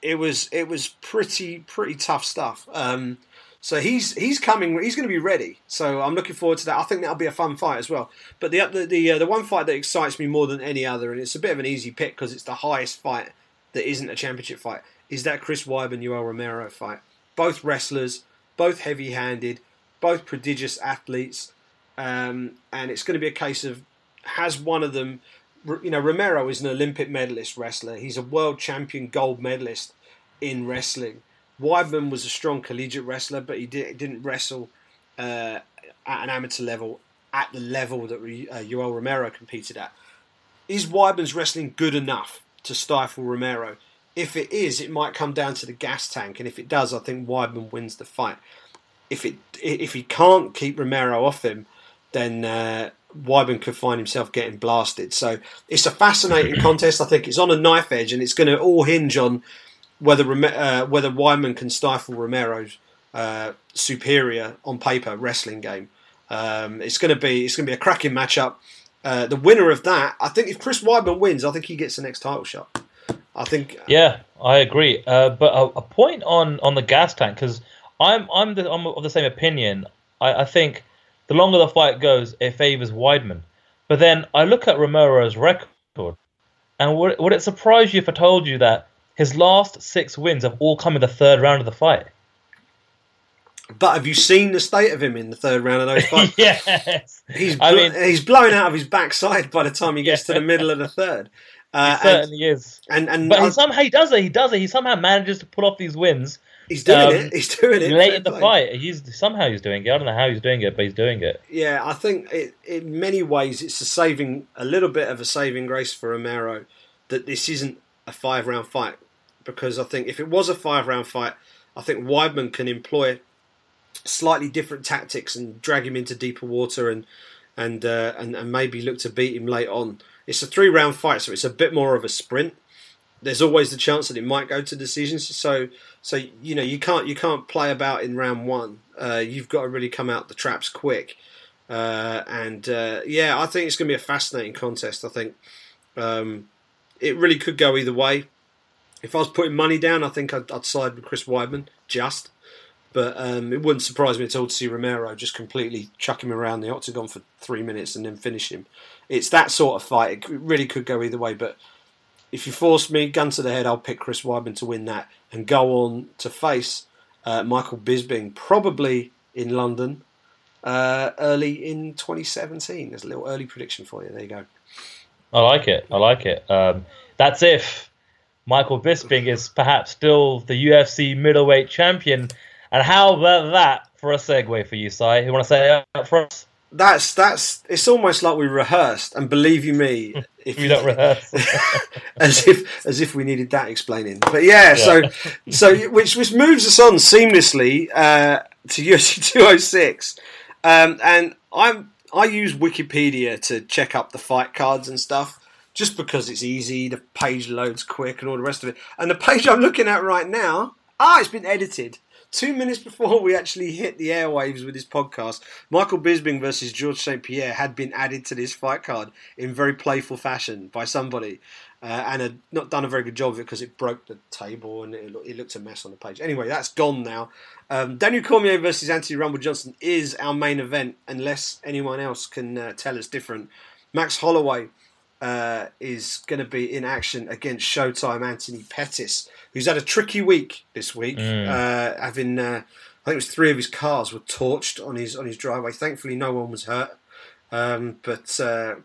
Speaker 1: It was it was pretty pretty tough stuff. Um, so he's he's coming. He's going to be ready. So I'm looking forward to that. I think that'll be a fun fight as well. But the the the, uh, the one fight that excites me more than any other, and it's a bit of an easy pick because it's the highest fight that isn't a championship fight, is that Chris Weidman Yoel Romero fight. Both wrestlers, both heavy handed, both prodigious athletes. Um, and it's going to be a case of has one of them, you know, Romero is an Olympic medalist wrestler. He's a world champion gold medalist in wrestling. Weidman was a strong collegiate wrestler, but he, did, not wrestle uh, at an amateur level at the level that uh, Yoel Romero competed at. Is Weidman's wrestling good enough to stifle Romero? If it is, it might come down to the gas tank, and if it does, I think Weidman wins the fight. If it if he can't keep Romero off him, then uh, Weidman could find himself getting blasted. So it's a fascinating *clears throat* contest. I think it's on a knife edge, and it's going to all hinge on whether uh, whether Weidman can stifle Romero's uh, superior on paper wrestling game. Um, it's going to be it's going to be a cracking matchup. Uh, the winner of that, I think, if Chris Weidman wins, I think he gets the next title shot. I think.
Speaker 2: Yeah, I agree. Uh, but a, a, point on, on the gas tank because I'm I'm, the, I'm of the same opinion. I, I think the longer the fight goes, it favors Weidman. But then I look at Romero's record, and would, would it surprise you if I told you that his last six wins have all come in the third round of the fight?
Speaker 1: But have you seen the state of him in the third round of those *laughs* fights?
Speaker 2: yes.
Speaker 1: He's blo- I mean, he's blown out of his backside by the time he gets to the middle of the third. *laughs*
Speaker 2: Uh, he certainly
Speaker 1: and,
Speaker 2: is.
Speaker 1: And and
Speaker 2: but he somehow he does it. He does it. He somehow manages to pull off these wins.
Speaker 1: He's doing um, it. *laughs* He's doing it
Speaker 2: late in the fight. He's somehow he's doing it. I don't know how he's doing it, but he's doing it.
Speaker 1: Yeah, I think it, in many ways it's a saving, a little bit of a saving grace for Romero that this isn't a five round fight because I think if it was a five round fight, I think Weidman can employ slightly different tactics and drag him into deeper water and and uh, and, and maybe look to beat him late on. It's a three round fight, so it's a bit more of a sprint. There's always the chance that it might go to decisions. So so you know you can't you can't play about in round one. Uh, you've got to really come out the traps quick. Uh, and uh, yeah, I think it's going to be a fascinating contest. I think um, it really could go either way. If I was putting money down, I think I'd, I'd side with Chris Weidman just. But um, it wouldn't surprise me at all to see Romero just completely chuck him around the octagon for three minutes and then finish him. It's that sort of fight. It really could go either way. But if you force me, gun to the head, I'll pick Chris Weidman to win that and go on to face uh, Michael Bisping, probably in London, uh, early in 2017. There's a little early prediction for you. There you go.
Speaker 2: I like it. I like it. Um, that's if Michael Bisping is perhaps still the UFC middleweight champion. And how about that for a segue for you, Si? You want to say up first?
Speaker 1: That's that's. It's almost like we rehearsed, and believe you me,
Speaker 2: if *laughs* we don't rehearse, *laughs*
Speaker 1: as if as if we needed that explaining. But yeah, yeah. so so which which moves us on seamlessly uh, to UFC *laughs* 206, um, and I'm I use Wikipedia to check up the fight cards and stuff just because it's easy, the page loads quick and all the rest of it. And the page I'm looking at right now, ah, it's been edited. Two minutes before we actually hit the airwaves with this podcast, Michael Bisping versus George St. Pierre had been added to this fight card in very playful fashion by somebody. Uh, and had not done a very good job of it because it broke the table and it, it, looked a mess on the page. Anyway, that's gone now. Um, Daniel Cormier versus Anthony Rumble Johnson is our main event, unless anyone else can uh, tell us different. Max Holloway uh, is going to be in action against Showtime Anthony Pettis, who's had a tricky week this week, mm. uh, having uh, I think it was three of his cars were torched on his on his driveway. Thankfully, no one was hurt. Um, but uh,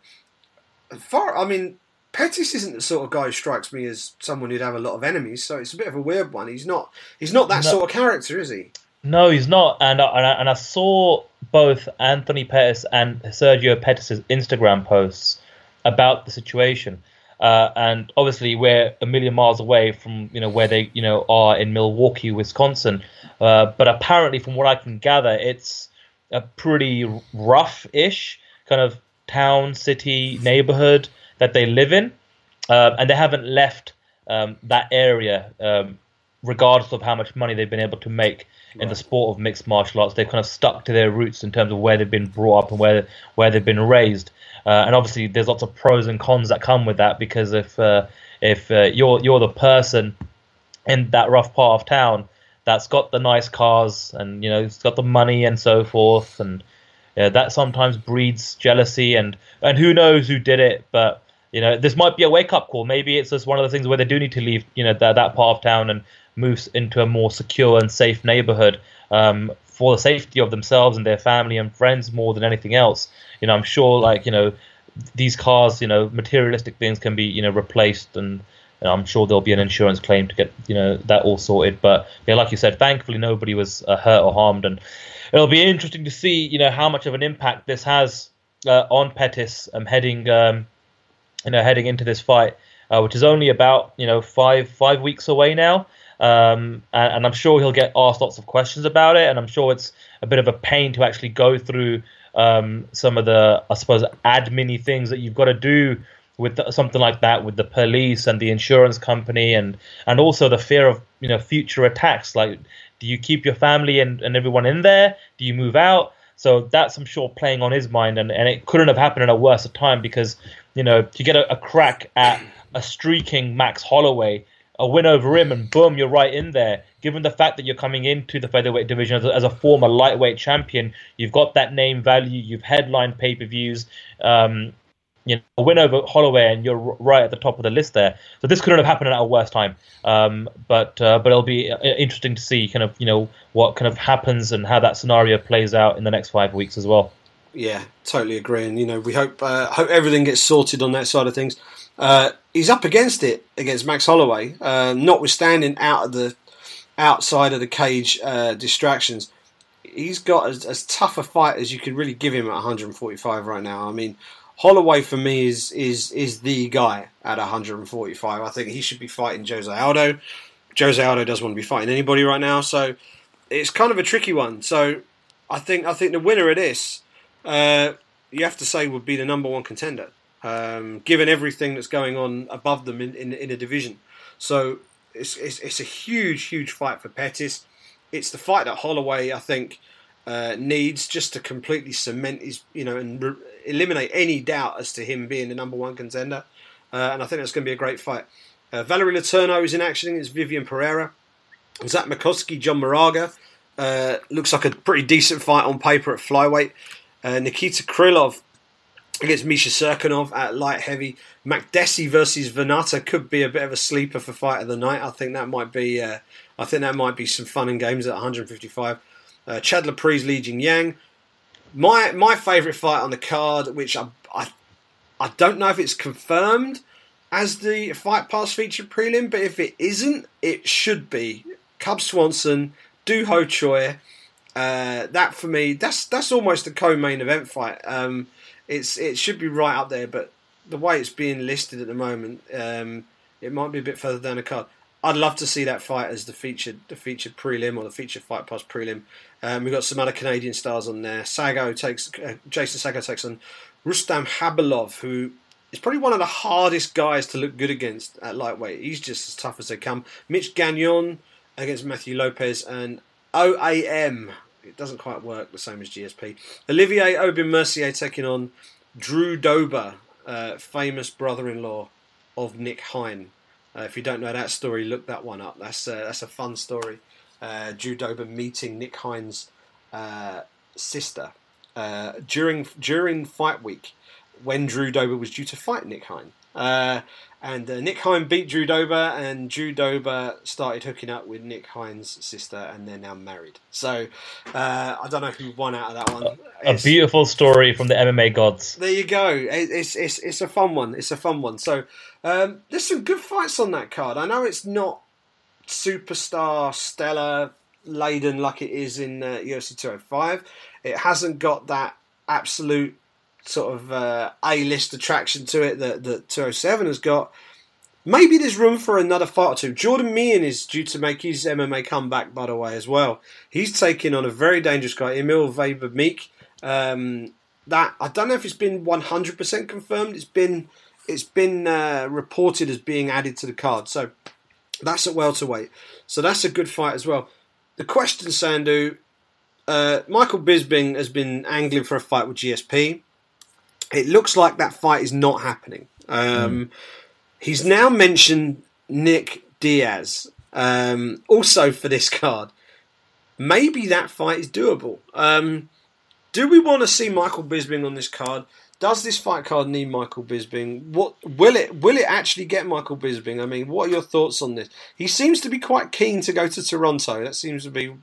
Speaker 1: far, I mean, Pettis isn't the sort of guy who strikes me as someone who'd have a lot of enemies. So it's a bit of a weird one. He's not. He's not that no, sort of character, is he?
Speaker 2: No, he's not. And I, and I saw both Anthony Pettis and Sergio Pettis' Instagram posts about the situation. Uh, and obviously, we're a million miles away from you know where they you know are in Milwaukee, Wisconsin. Uh, but apparently, from what I can gather, it's a pretty rough-ish kind of town, city, neighborhood that they live in, uh, and they haven't left um, that area, um, regardless of how much money they've been able to make in the sport of mixed martial arts. They've kind of stuck to their roots in terms of where they've been brought up and where where they've been raised. Uh, and obviously, there's lots of pros and cons that come with that because if uh, if uh, you're you're the person in that rough part of town that's got the nice cars and you know it's got the money and so forth, and yeah, that sometimes breeds jealousy and and who knows who did it, but you know this might be a wake up call. Maybe it's just one of the things where they do need to leave you know that that part of town and move into a more secure and safe neighborhood. Um, for the safety of themselves and their family and friends more than anything else. You know, I'm sure like you know these cars, you know, materialistic things can be you know replaced and. I'm sure there'll be an insurance claim to get you know that all sorted. But yeah, like you said, thankfully nobody was uh, hurt or harmed, and it'll be interesting to see you know how much of an impact this has uh, on Pettis um, heading um, you know heading into this fight, uh, which is only about you know five five weeks away now. Um, and, and, I'm sure he'll get asked lots of questions about it, and I'm sure it's a bit of a pain to actually go through um, some of the, I suppose, admin things that you've got to do with the, something like that, with the police and the insurance company, and and also the fear of you know future attacks. Like, do you keep your family and, and everyone in there? Do you move out? So that's I'm sure playing on his mind, and, and it couldn't have happened in a worse time because you know to get a, a crack at a streaking Max Holloway a win over him, and boom, you're right in there. Given the fact that you're coming into the featherweight division as a, as a former lightweight champion, you've got that name value, you've headlined pay per views, um, you know, a win over Holloway, and you're right at the top of the list there. So this couldn't have happened at a worse time. Um, but uh, but it'll be uh, interesting to see kind of you know what kind of happens and how that scenario plays out in the next five weeks as well.
Speaker 1: Yeah, totally agree. And you know, we hope uh, hope everything gets sorted on that side of things. Uh, he's up against it against Max Holloway, uh, notwithstanding out of the outside of the cage uh, distractions. He's got as, as tough a fight as you could really give him at 145 right now. I mean, Holloway for me is is is the guy at 145. I think he should be fighting Jose Aldo. Jose Aldo doesn't want to be fighting anybody right now, so it's kind of a tricky one. So I think I think the winner of this, uh, you have to say, would be the number one contender, um, given everything that's going on above them in in, in the division. So it's, it's it's a huge huge fight for Pettis. It's the fight that Holloway I think uh, needs just to completely cement his you know and re- eliminate any doubt as to him being the number one contender. Uh, and I think that's going to be a great fight. Uh, Valerie Letourneau is in action It's Viviane Pereira. Zach Makovsky, John Moraga. Uh, looks like a pretty decent fight on paper at flyweight. Uh, Nikita Krylov against Misha Cirkunov at light heavy. Makdessi versus Vannata could be a bit of a sleeper for fight of the night. I think that might be. Uh, I think that might be some fun and games at 155. Uh, Chad Laprise, Li Jingliang. My my favourite fight on the card, which I, I I don't know if it's confirmed as the Fight Pass feature prelim, but if it isn't, it should be. Cub Swanson, Doo Ho Choi. Uh, that for me, that's that's almost a co-main event fight. Um, it's it should be right up there, but the way it's being listed at the moment, um, it might be a bit further down the card. I'd love to see that fight as the featured the featured prelim or the featured fight pass prelim. Um, we've got some other Canadian stars on there. Saggo takes uh, Jason Saggo takes on Rustam Khabilov, who is probably one of the hardest guys to look good against at lightweight. He's just as tough as they come. Mitch Gagnon against Matthew Lopez and OAM. It doesn't quite work the same as GSP. Olivier Aubin Mercier taking on Drew Dober, uh, famous brother-in-law of Nick Hein. Uh, if you don't know that story, look that one up. That's uh, that's a fun story. Uh, Drew Dober meeting Nick Hein's uh, sister uh, during during fight week when Drew Dober was due to fight Nick Hein. And uh, Nick Hein beat Drew Dober, and Drew Dober started hooking up with Nick Hein's sister, and they're now married. So uh, I don't know who won out of that one.
Speaker 2: A beautiful story from the MMA gods.
Speaker 1: There you go. It, it's it's it's a fun one. It's a fun one. So um, there's some good fights on that card. I know it's not superstar stellar laden like it is in uh, UFC 205. It hasn't got that absolute sort of uh, A-list attraction to it that, that 207 has got. Maybe there's room for another fight or two. Jordan Mein is due to make his MMA comeback, by the way, as well. He's taking on a very dangerous guy, Emil Weber Meek. Um, that I don't know if it's been 100% confirmed. It's been it's been uh, reported as being added to the card, so that's at welterweight. So that's a good fight as well. The question, Sandhu, uh, Michael Bisping has been angling for a fight with GSP. It looks like that fight is not happening. Um, mm. He's now mentioned Nick Diaz um, also for this card. Maybe that fight is doable. Um, do we want to see Michael Bisping on this card? Does this fight card need Michael Bisping? What will it will it actually get Michael Bisping? I mean, what are your thoughts on this? He seems to be quite keen to go to Toronto. That seems to be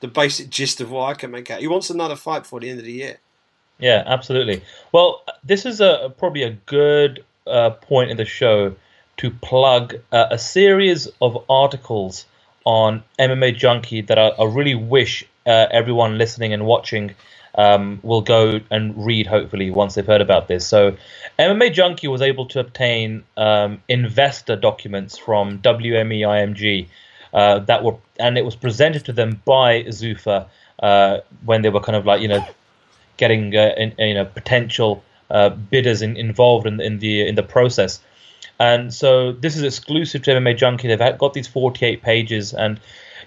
Speaker 1: the basic gist of what I can make out. He wants another fight before the end of the year.
Speaker 2: Yeah, absolutely. Well, this is a probably a good uh, point in the show to plug uh, a series of articles on MMA Junkie that I, I really wish uh, everyone listening and watching um, will go and read. Hopefully, once they've heard about this. So, MMA Junkie was able to obtain um, investor documents from WME IMG uh, that were, and it was presented to them by Zuffa uh, when they were kind of like you know getting uh, in, you know potential uh, bidders in, involved in, in the in the process. And so this is exclusive to MMA Junkie. They've got these 48 pages, and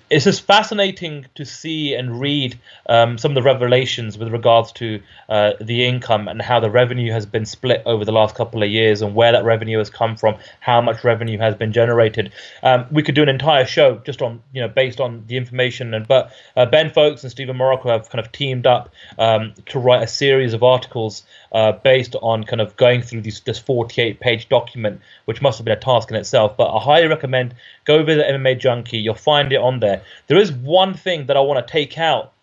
Speaker 2: it's just fascinating to see and read um, some of the revelations with regards to uh, the income and how the revenue has been split over the last couple of years and where that revenue has come from, how much revenue has been generated. Um, we could do an entire show just on you know based on the information. And but uh, Ben Fowlkes and Steven Marrocco have kind of teamed up um, to write a series of articles uh, based on kind of going through this, this 48 page document, which must have been a task in itself. But I highly recommend go visit MMA Junkie. You'll find it on there. There is one thing that I want to take out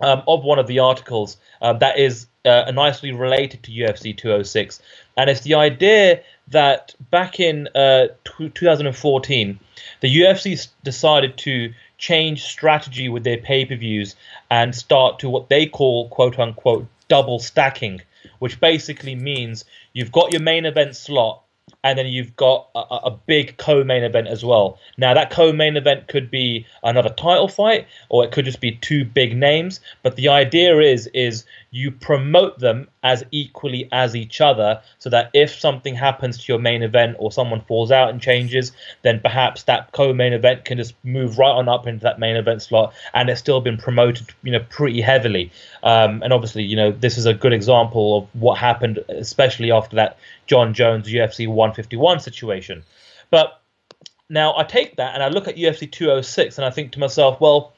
Speaker 2: um, of one of the articles uh, that is uh, nicely related to UFC 206, and it's the idea that back in uh, t- 2014, the UFC decided to change strategy with their pay per views and start to what they call quote unquote double stacking, which basically means you've got your main event slot and then you've got a, a big co-main event as well. Now that co-main event could be another title fight, or it could just be two big names. But the idea is is you promote them as equally as each other, so that if something happens to your main event or someone falls out and changes, then perhaps that co-main event can just move right on up into that main event slot, and it's still been promoted, you know, pretty heavily. Um, and obviously, you know, this is a good example of what happened, especially after that Jon Jones UFC 151 situation. But now I take that and I look at UFC 206 and I think to myself, well,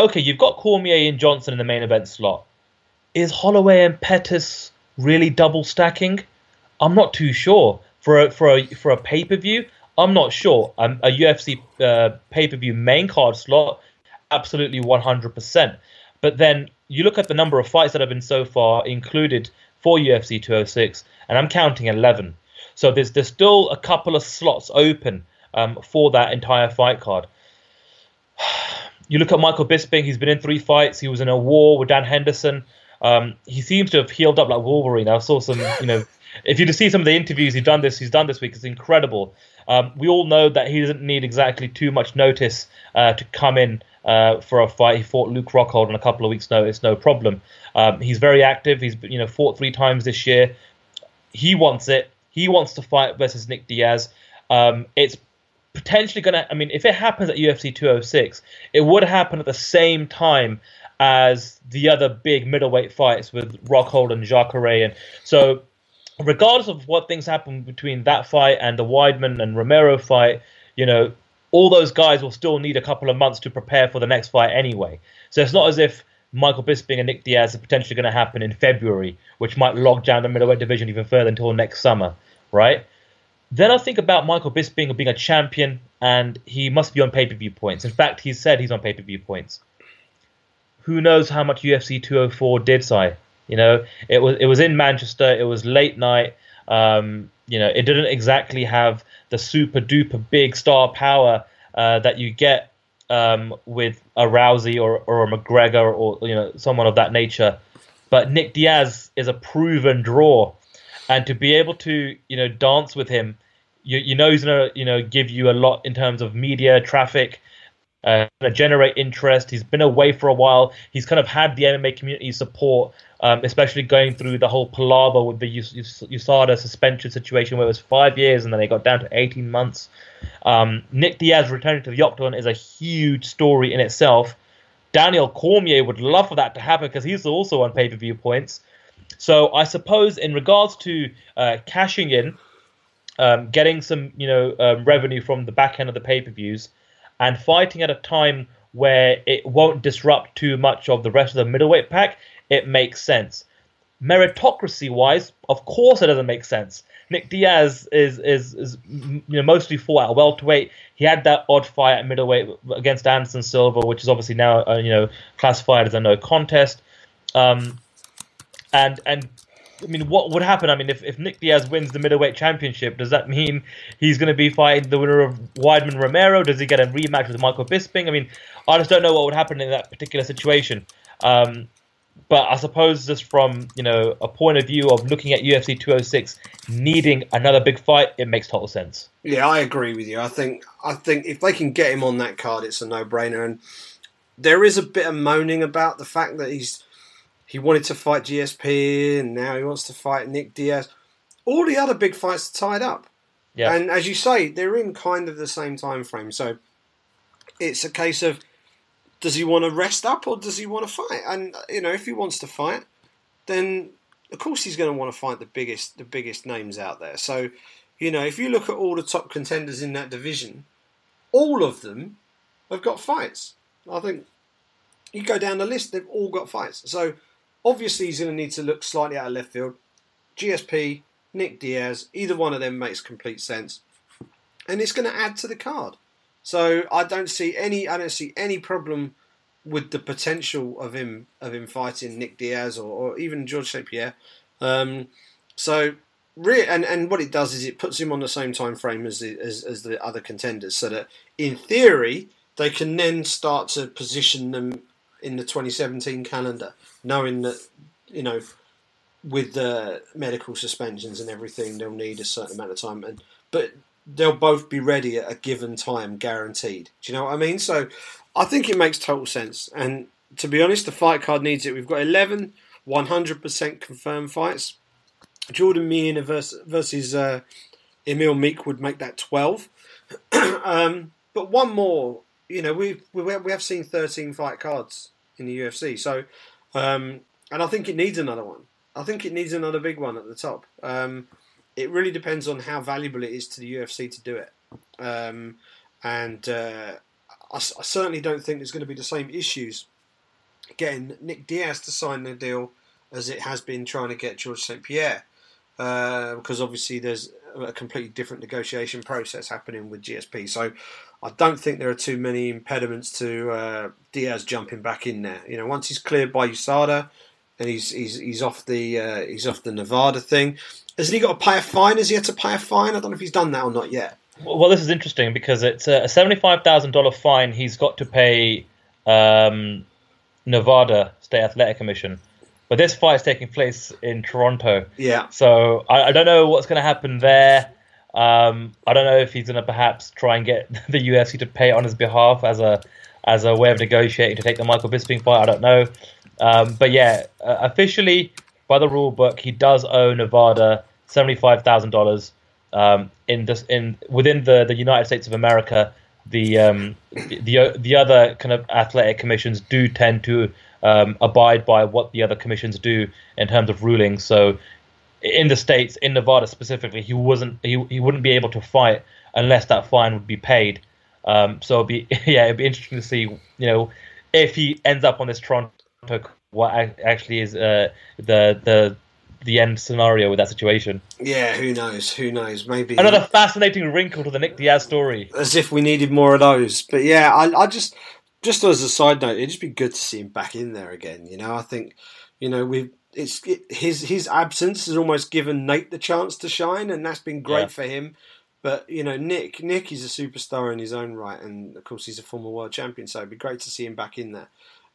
Speaker 2: okay, you've got Cormier and Johnson in the main event slot. Is Holloway and Pettis really double stacking? I'm not too sure. For a, for a, for a pay per view, I'm not sure. Um, a UFC uh, pay per view main card slot, absolutely 100%. But then you look at the number of fights that have been so far included for UFC 206, and I'm counting 11. So there's there's still a couple of slots open um, for that entire fight card. *sighs* You look at Michael Bisping; he's been in three fights. He was in a war with Dan Henderson. Um, he seems to have healed up like Wolverine. I saw some, you know, *laughs* if you just see some of the interviews he's done this, he's done this week. It's incredible. Um, we all know that he doesn't need exactly too much notice uh, to come in uh, for a fight. He fought Luke Rockhold on a couple of weeks' notice, no problem. Um, he's very active. He's you know fought three times this year. He wants it. He wants to fight versus Nick Diaz. Um, it's potentially going to. I mean, if it happens at UFC 206, it would happen at the same time as the other big middleweight fights with Rockhold and Jacare. And so, regardless of what things happen between that fight and the Weidman and Romero fight, you know, all those guys will still need a couple of months to prepare for the next fight anyway. So it's not as if Michael Bisping and Nick Diaz are potentially going to happen in February, which might log down the middleweight division even further until next summer, right? Then I think about Michael Bisping being a champion, and he must be on pay per view points. In fact, he said he's on pay per view points. Who knows how much UFC 204 did, Si? You know, it was it was in Manchester. It was late night. Um, you know, it didn't exactly have the super duper big star power uh, that you get um, with a Rousey or, or a McGregor or you know someone of that nature. But Nick Diaz is a proven draw, and to be able to you know dance with him, you, you know he's gonna you know give you a lot in terms of media traffic, uh, generate interest. He's been away for a while. He's kind of had the MMA community support um, especially going through the whole palaver with the USADA suspension situation where it was five years and then they got down to 18 months. Um, Nick Diaz returning to the octagon is a huge story in itself. Daniel Cormier would love for that to happen because he's also on pay per view points. So I suppose in regards to uh, cashing in, um, getting some you know um, revenue from the back end of the pay per views, and fighting at a time where it won't disrupt too much of the rest of the middleweight pack, it makes sense. Meritocracy wise, of course, it doesn't make sense. Nick Diaz is is is you know mostly fought at welterweight. He had that odd fight at middleweight against Anderson Silva, which is obviously now uh, you know classified as a no contest. Um, and and I mean, what would happen? I mean, if, if Nick Diaz wins the middleweight championship, does that mean he's going to be fighting the winner of Weidman Romero? Does he get a rematch with Michael Bisping? I mean, I just don't know what would happen in that particular situation. Um, but I suppose just from you know a point of view of looking at UFC 206 needing another big fight, it makes total sense.
Speaker 1: Yeah, I agree with you. I think I think if they can get him on that card, it's a no-brainer. And there is a bit of moaning about the fact that he's he wanted to fight GSP and now he wants to fight Nick Diaz. All the other big fights are tied up. Yeah. And as you say, they're in kind of the same time frame. So it's a case of does he want to rest up or does he want to fight? And you know, if he wants to fight, then of course he's going to want to fight the biggest the biggest names out there. So, you know, if you look at all the top contenders in that division, all of them have got fights. I think you go down the list, they've all got fights. So obviously he's going to need to look slightly out of left field. GSP, Nick Diaz, either one of them makes complete sense, and it's going to add to the card. So I don't see any I don't see any problem with the potential of him of him fighting Nick Diaz or, or even George St Pierre. Um, so re- and and what it does is it puts him on the same time frame as the, as, as the other contenders, so that in theory they can then start to position them in the 2017 calendar, knowing that you know with the medical suspensions and everything, they'll need a certain amount of time, and but they'll both be ready at a given time, guaranteed. Do you know what I mean? So I think it makes total sense. And to be honest, the fight card needs it. We've got 11 100% confirmed fights. Jordan Mein versus, versus uh, Emil Meek would make that 12. *clears throat* um, but one more, you know, we we have seen 13 fight cards in the UFC. So, um, and I think it needs another one. I think it needs another big one at the top. Um, it really depends on how valuable it is to the UFC to do it. Um, and uh, I, I, certainly don't think there's going to be the same issues getting Nick Diaz to sign the deal as it has been trying to get George St. Pierre. Uh, because obviously there's a completely different negotiation process happening with GSP. So I don't think there are too many impediments to uh, Diaz jumping back in there. You know, once he's cleared by USADA and he's he's he's off the uh, he's off the Nevada thing. Hasn't he got to pay a fine? Has he had to pay a fine? I don't know if he's done that or not yet.
Speaker 2: Well, this is interesting because it's a seventy-five thousand dollar fine he's got to pay um, Nevada State Athletic Commission. But this fight is taking place in Toronto.
Speaker 1: Yeah.
Speaker 2: So I, I don't know what's going to happen there. Um, I don't know if he's going to perhaps try and get *laughs* the UFC to pay on his behalf as a as a way of negotiating to take the Michael Bisping fight. I don't know. Um, but yeah, uh, officially by the rule book, he does owe Nevada seventy five thousand um, dollars. In this, in within the, the United States of America, the um, the, the the other kind of athletic commissions do tend to um, abide by what the other commissions do in terms of rulings. So, in the states, in Nevada specifically, he wasn't he, he wouldn't be able to fight unless that fine would be paid. Um, so it'd be *laughs* yeah, it'd be interesting to see you know if he ends up on this Toronto what actually is uh, the the the end scenario with that situation.
Speaker 1: Yeah, who knows? Who knows? Maybe
Speaker 2: another fascinating wrinkle to the Nick Diaz story.
Speaker 1: As if we needed more of those. But yeah, I, I just just as a side note, it'd just be good to see him back in there again. You know, I think you know we it's it, his his absence has almost given Nate the chance to shine, and that's been great yeah. for him. But you know, Nick Nick is a superstar in his own right, and of course he's a former world champion, so it'd be great to see him back in there.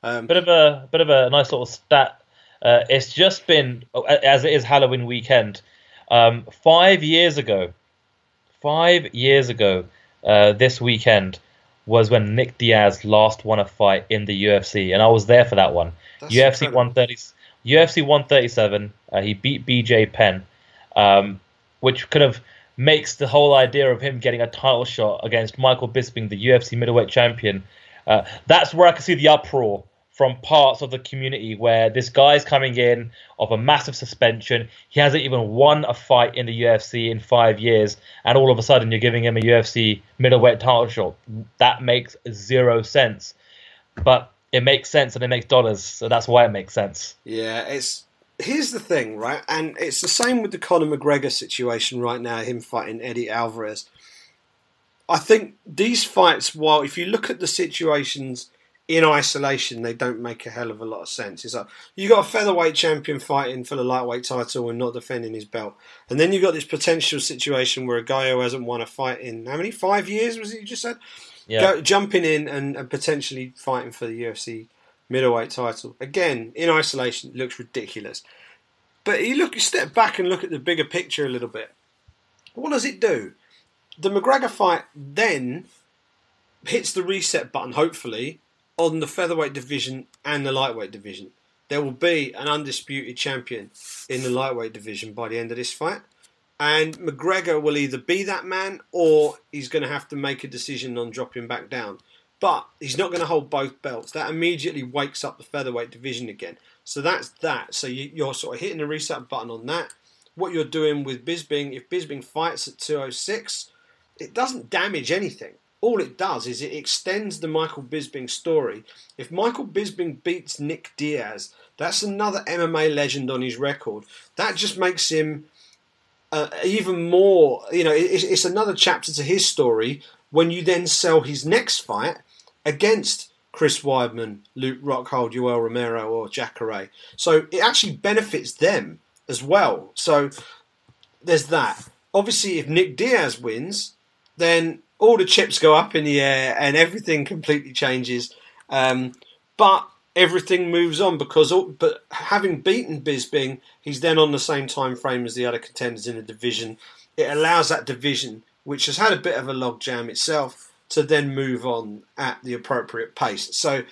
Speaker 2: Um, bit of a bit of a nice little stat. Uh, it's just been as it is Halloween weekend. Um, five years ago, five years ago, uh, this weekend was when Nick Diaz last won a fight in the UFC, and I was there for that one. That's UFC incredible. 130, UFC 137. Uh, he beat BJ Penn, um, which kind of makes the whole idea of him getting a title shot against Michael Bisping, the UFC middleweight champion. Uh, that's where I can see the uproar from parts of the community where this guy's coming in of a massive suspension. He hasn't even won a fight in the UFC in five years, and all of a sudden you're giving him a UFC middleweight title shot. That makes zero sense. But it makes sense and it makes dollars, so that's why it makes sense.
Speaker 1: Yeah, it's here's the thing, right? And it's the same with the Conor McGregor situation right now, him fighting Eddie Alvarez. I think these fights, while if you look at the situations in isolation, they don't make a hell of a lot of sense. It's like you got a featherweight champion fighting for the lightweight title and not defending his belt, and then you've got this potential situation where a guy who hasn't won a fight in how many five years was it you just said? Yeah. Go, jumping in and, and potentially fighting for the UFC middleweight title again in isolation looks ridiculous. But you look, you step back and look at the bigger picture a little bit. What does it do? The McGregor fight then hits the reset button, hopefully, on the featherweight division and the lightweight division. There will be an undisputed champion in the lightweight division by the end of this fight. And McGregor will either be that man or he's going to have to make a decision on dropping back down. but he's not going to hold both belts. That immediately wakes up the featherweight division again. So that's that. So you, are sort of hitting the reset button on that. What you're doing with Bisping, if Bisping fights at 206, it doesn't damage anything. All it does is it extends the Michael Bisping story. If Michael Bisping beats Nick Diaz, that's another MMA legend on his record. That just makes him uh, even more, you know, it's, it's another chapter to his story when you then sell his next fight against Chris Weidman, Luke Rockhold, Yoel Romero, or Jacare. So it actually benefits them as well. So there's that. Obviously, if Nick Diaz wins, then all the chips go up in the air and everything completely changes. Um, but everything moves on because, but having beaten Bisping, he's then on the same time frame as the other contenders in the division. It allows that division, which has had a bit of a logjam itself, to then move on at the appropriate pace. So,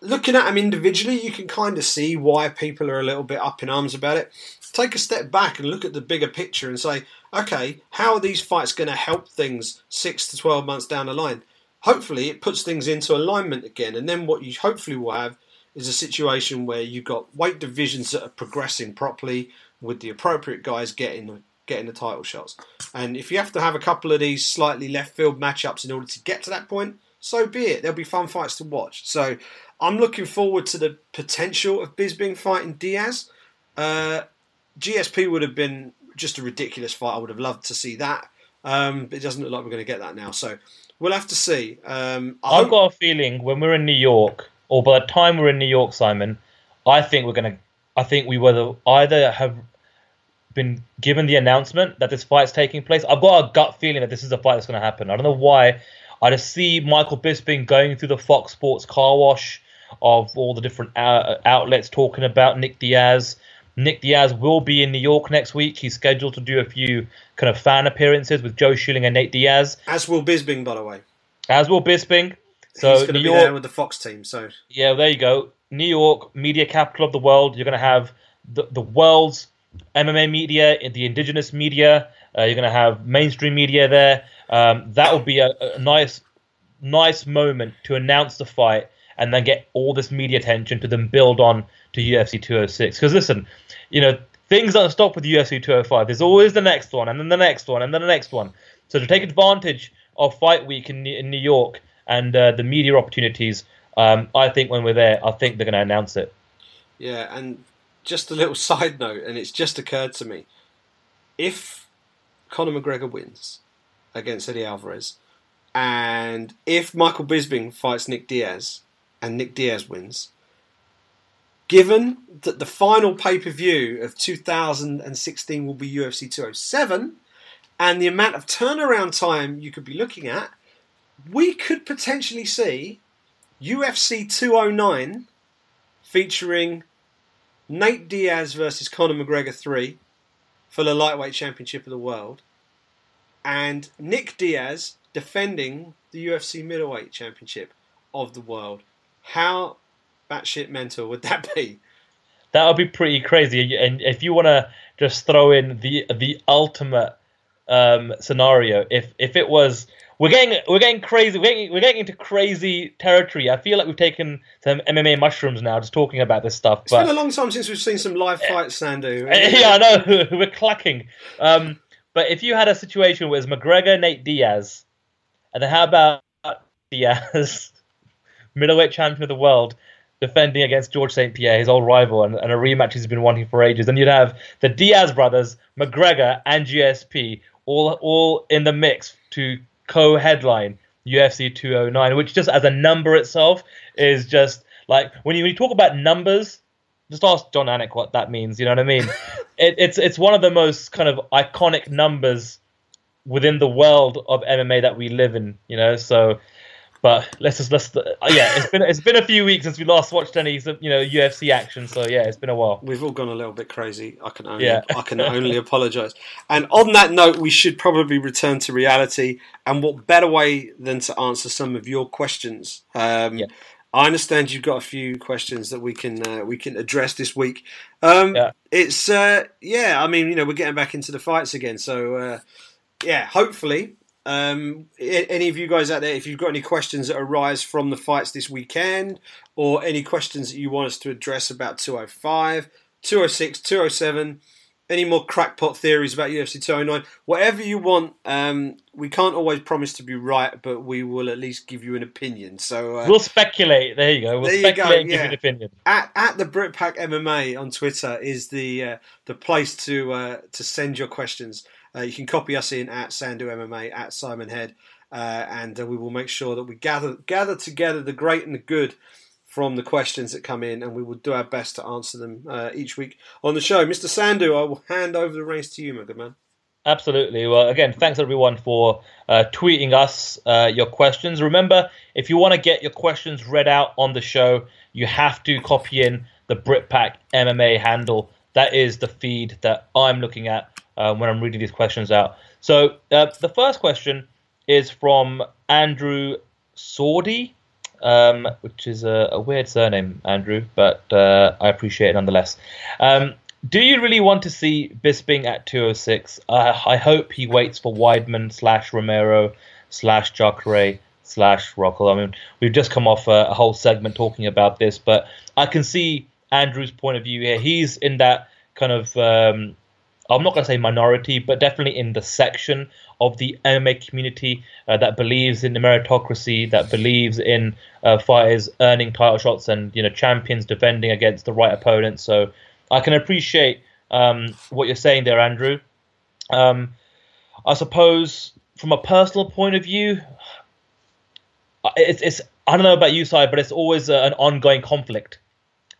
Speaker 1: looking at them individually, you can kind of see why people are a little bit up in arms about it. Take a step back and look at the bigger picture and say, okay, how are these fights going to help things six to 12 months down the line? Hopefully, it puts things into alignment again, and then what you hopefully will have is a situation where you've got weight divisions that are progressing properly with the appropriate guys getting getting the title shots. And if you have to have a couple of these slightly left field matchups in order to get to that point, so be it. There'll be fun fights to watch. So I'm looking forward to the potential of Bisping fighting Diaz. Uh, GSP would have been just a ridiculous fight. I would have loved to see that. Um, but it doesn't look like we're going to get that now. So we'll have to see. Um,
Speaker 2: I've hope... got a feeling when we're in New York, or by the time we're in New York, Simon, I think we're going to. I think we will either have been given the announcement that this fight's taking place. I've got a gut feeling that this is a fight that's going to happen. I don't know why. I just see Michael Bisping going through the Fox Sports car wash of all the different uh, outlets talking about Nick Diaz. Nick Diaz will be in New York next week. He's scheduled to do a few kind of fan appearances with Joe Schilling and Nate Diaz.
Speaker 1: As will Bisping, by the way.
Speaker 2: As will Bisping. So
Speaker 1: He's going to be York, there with the Fox team. So
Speaker 2: yeah, there you go. New York, media capital of the world. You're going to have the, the world's MMA media, the indigenous media. Uh, you're going to have mainstream media there. Um, that will be a, a nice, nice moment to announce the fight and then get all this media attention to then build on to UFC 206. Because listen, you know, things don't stop with UFC 205. There's always the next one, and then the next one, and then the next one. So to take advantage of Fight Week in, in New York and uh, the media opportunities, um, I think when we're there, I think they're going to announce it.
Speaker 1: Yeah, and just a little *laughs* side note, and it's just occurred to me: if Conor McGregor wins against Eddie Alvarez, and if Michael Bisping fights Nick Diaz, and Nick Diaz wins, Given that the final pay per view of 2016 will be UFC 207, and the amount of turnaround time you could be looking at, we could potentially see UFC 209 featuring Nate Diaz versus Conor McGregor 3 for the lightweight championship of the world, and Nick Diaz defending the UFC middleweight championship of the world. How batshit mental would that be?
Speaker 2: That would be pretty crazy. And if you want to just throw in the the ultimate um, scenario, if if it was we're getting we're getting crazy we're getting, we're getting into crazy territory. I feel like we've taken some MMA mushrooms now, just talking about this stuff.
Speaker 1: It's but, been a long time since we've seen some live fights, Sandhu. *laughs*
Speaker 2: yeah, I know *laughs* we're clacking. Um, but if you had a situation where it's McGregor, Nate Diaz, and then how about Diaz, *laughs* middleweight champion of the world, defending against George St. Pierre, his old rival, and, and, a rematch he's been wanting for ages. And you'd have the Diaz brothers, McGregor, and GSP all all in the mix to co-headline UFC 209, which just as a number itself is just like when you, when you talk about numbers. Just ask Jon Anik what that means. You know what I mean? *laughs* it, it's it's one of the most kind of iconic numbers within the world of MMA that we live in. You know, so but let's just let's uh, yeah, it's been it's been a few weeks since we last watched any of you know UFC action. So yeah, it's been a while.
Speaker 1: We've all gone a little bit crazy. I can only yeah. I can only apologise. And on that note, we should probably return to reality. And what better way than to answer some of your questions? Um, yeah. I understand you've got a few questions that we can uh, we can address this week. Um, yeah. It's uh, yeah, I mean you know we're getting back into the fights again, so uh, yeah, hopefully Um, any of you guys out there, if you've got any questions that arise from the fights this weekend, or any questions that you want us to address about 205, 206, 207, any more crackpot theories about UFC 209, whatever you want. Um, we can't always promise to be right, but we will at least give you an opinion. So
Speaker 2: uh, we'll speculate. There you go. We'll speculate go, and yeah. give you an opinion.
Speaker 1: At, at the Britpack MMA on Twitter is the uh, the place to uh, to send your questions. Uh, you can copy us in at Sandhu MMA at Simon Head, uh, and uh, we will make sure that we gather gather together the great and the good from the questions that come in, and we will do our best to answer them uh, each week on the show. Mr. Sandhu, I will hand over the reins to you, my good man.
Speaker 2: Absolutely. Well, again, thanks everyone for uh, tweeting us uh, your questions. Remember, if you want to get your questions read out on the show, you have to copy in the Britpack MMA handle. That is the feed that I'm looking at uh, when I'm reading these questions out. So uh, the first question is from Andrew Sordy um, which is a, a, weird surname, Andrew, but uh, I appreciate it nonetheless. Um, do you really want to see Bisping at 206? Uh, I hope he waits for Weidman slash Romero slash Jacare slash Rockhold. I mean, we've just come off a, a, whole segment talking about this, but I can see Andrew's point of view here. He's in that kind of um, I'm not going to say minority, but definitely in the section of the MMA community uh, that believes in the meritocracy, that believes in uh, fighters earning title shots and you know champions defending against the right opponents. So I can appreciate um, what you're saying there, Andrew. Um, I suppose from a personal point of view, it's, it's I don't know about you, side, but it's always uh, an ongoing conflict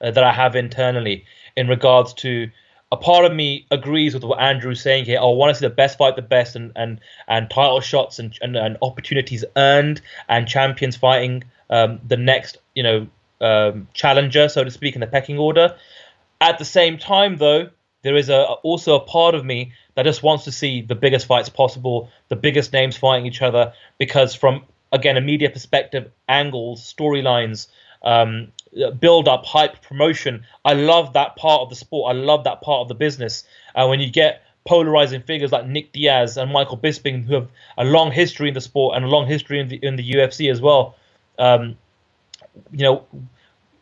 Speaker 2: uh, that I have internally in regards to a part of me agrees with what Andrew's saying here. I want to see the best fight the best and and, and title shots and, and, and opportunities earned and champions fighting um, the next, you know, um, challenger, so to speak, in the pecking order. At the same time, though, there is a also a part of me that just wants to see the biggest fights possible, the biggest names fighting each other, because from again a media perspective, angles, storylines, um, build up, hype, promotion. I love that part of the sport. I love that part of the business. And uh, when you get polarizing figures like Nick Diaz and Michael Bisping, who have a long history in the sport and a long history in the in the UFC as well, um, you know,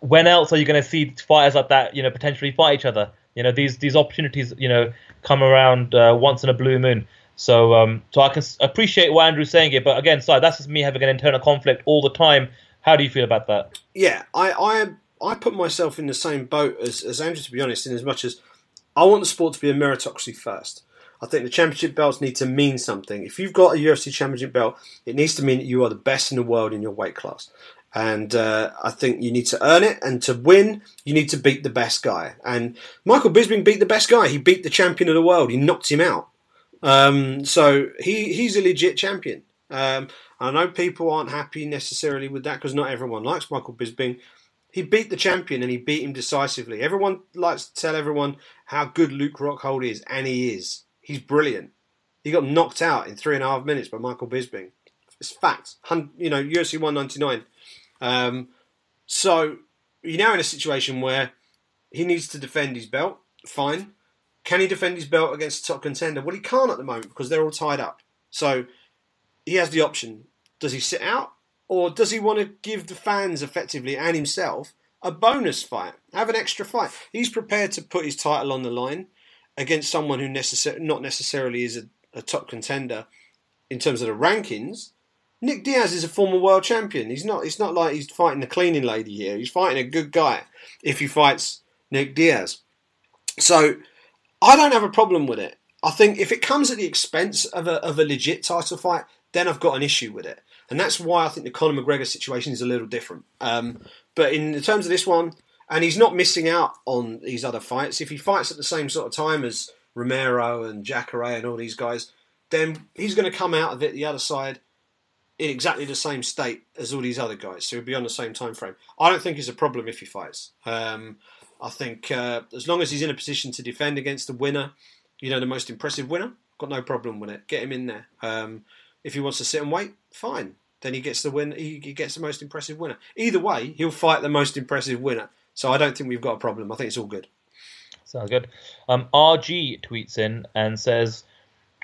Speaker 2: when else are you going to see fighters like that, you know, potentially fight each other? You know, these these opportunities, you know, come around uh, once in a blue moon. So, um, so I can appreciate what Andrew's saying here, but again, sorry, that's just me having an internal conflict all the time how do you feel about that?
Speaker 1: Yeah, I, I, I put myself in the same boat as, as Andrew, to be honest, in as much as I want the sport to be a meritocracy first. I think the championship belts need to mean something. If you've got a UFC championship belt, it needs to mean that you are the best in the world in your weight class. And uh, I think you need to earn it, and to win, you need to beat the best guy. And Michael Bisping beat the best guy. He beat the champion of the world. He knocked him out. Um, so he, he's a legit champion. Um, I know people aren't happy necessarily with that because not everyone likes Michael Bisping. He beat the champion and he beat him decisively. Everyone likes to tell everyone how good Luke Rockhold is, and he is. He's brilliant. He got knocked out in three and a half minutes by Michael Bisping. It's fact. You know, UFC 199. Um, so you're now in a situation where he needs to defend his belt. Fine. Can he defend his belt against a top contender? Well, he can't at the moment because they're all tied up. So he has the option. Does he sit out? Or does he want to give the fans effectively and himself a bonus fight? Have an extra fight? He's prepared to put his title on the line against someone who necessar- not necessarily is a, a top contender in terms of the rankings. Nick Diaz is a former world champion. He's not. It's not like he's fighting a cleaning lady here. He's fighting a good guy. If he fights Nick Diaz, so I don't have a problem with it. I think if it comes at the expense of a, of a legit title fight, then I've got an issue with it. And that's why I think the Conor McGregor situation is a little different. Um, but in terms of this one, and he's not missing out on these other fights. If he fights at the same sort of time as Romero and Jacare and all these guys, then he's going to come out of it the other side in exactly the same state as all these other guys. So he'll be on the same time frame. I don't think it's a problem if he fights. Um, I think uh, as long as he's in a position to defend against the winner, you know, the most impressive winner, got no problem with it. Get him in there. Um, if he wants to sit and wait, fine. Then he gets the win. He, gets the most impressive winner. Either way, he'll fight the most impressive winner. So I don't think we've got a problem. I think it's all good.
Speaker 2: Sounds good. Um, RG tweets in and says,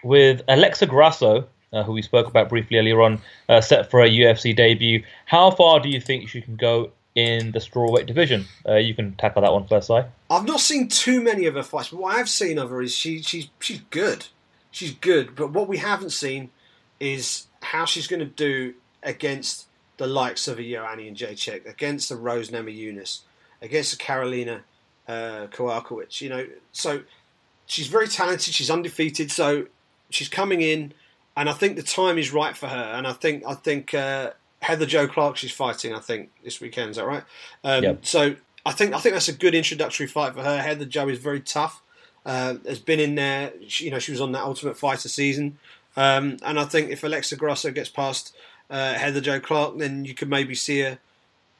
Speaker 2: with Alexa Grasso uh, who we spoke about briefly earlier on, uh, set for a UFC debut. How far do you think she can go in the strawweight division? Uh, you can tackle that one first, Si.
Speaker 1: I've not seen too many of her fights, but what I have seen of her is she she's she's good. She's good, but what we haven't seen is how she's going to do against the likes of a Joanna Jędrzejczyk, against a Rose Namajunas, against a Carolina uh, Kowalkiewicz. You know, so she's very talented. She's undefeated, so she's coming in, and I think the time is right for her. And I think I think uh, Heather Jo Clark she's fighting. I think this weekend is that right? Um,
Speaker 2: Yep.
Speaker 1: So I think I think that's a good introductory fight for her. Heather Jo is very tough. Uh, has been in there. She, you know, she was on that Ultimate Fighter season, um, and I think if Alexa Grasso gets past uh, Heather Jo Clark, then you could maybe see her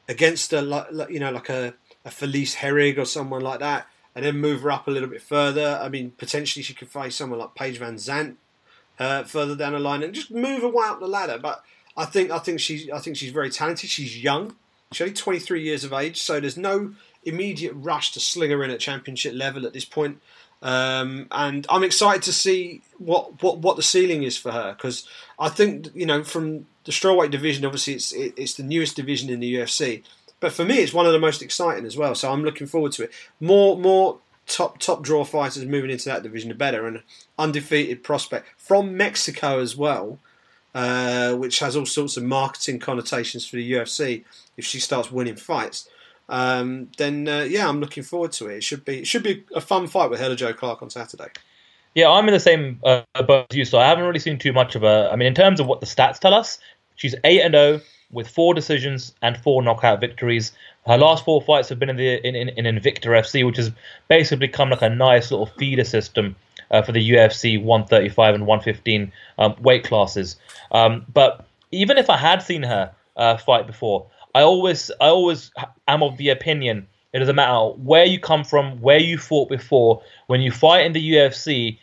Speaker 1: against a like, you know like a, a Felice Herrig or someone like that, and then move her up a little bit further. I mean, potentially she could face someone like Paige VanZant uh, further down the line and just move her way up the ladder. But I think I think she's I think she's very talented. She's young. She's only 23 years of age, so there's no immediate rush to sling her in at championship level at this point. Um, and I'm excited to see what, what, what the ceiling is for her because I think you know from the strawweight division, obviously it's it, it's the newest division in the UFC, but for me it's one of the most exciting as well. So I'm looking forward to it. More more top top draw fighters moving into that division, the better. And undefeated prospect from Mexico as well, uh, which has all sorts of marketing connotations for the UFC if she starts winning fights. Um, then uh, yeah, I'm looking forward to it. It should be it should be a fun fight with Heather Jo Clark on Saturday.
Speaker 2: Yeah, I'm in the same uh, boat as you, so I haven't really seen too much of her. I mean, in terms of what the stats tell us, she's eight and zero with four decisions and four knockout victories. Her last four fights have been in the in, in, in Invicta FC, which has basically become like a nice little feeder system uh, for the UFC 135 and 115 um, weight classes. Um, but even if I had seen her uh, fight before, I always I always am of the opinion it doesn't matter where you come from, where you fought before. When you fight in the UFC,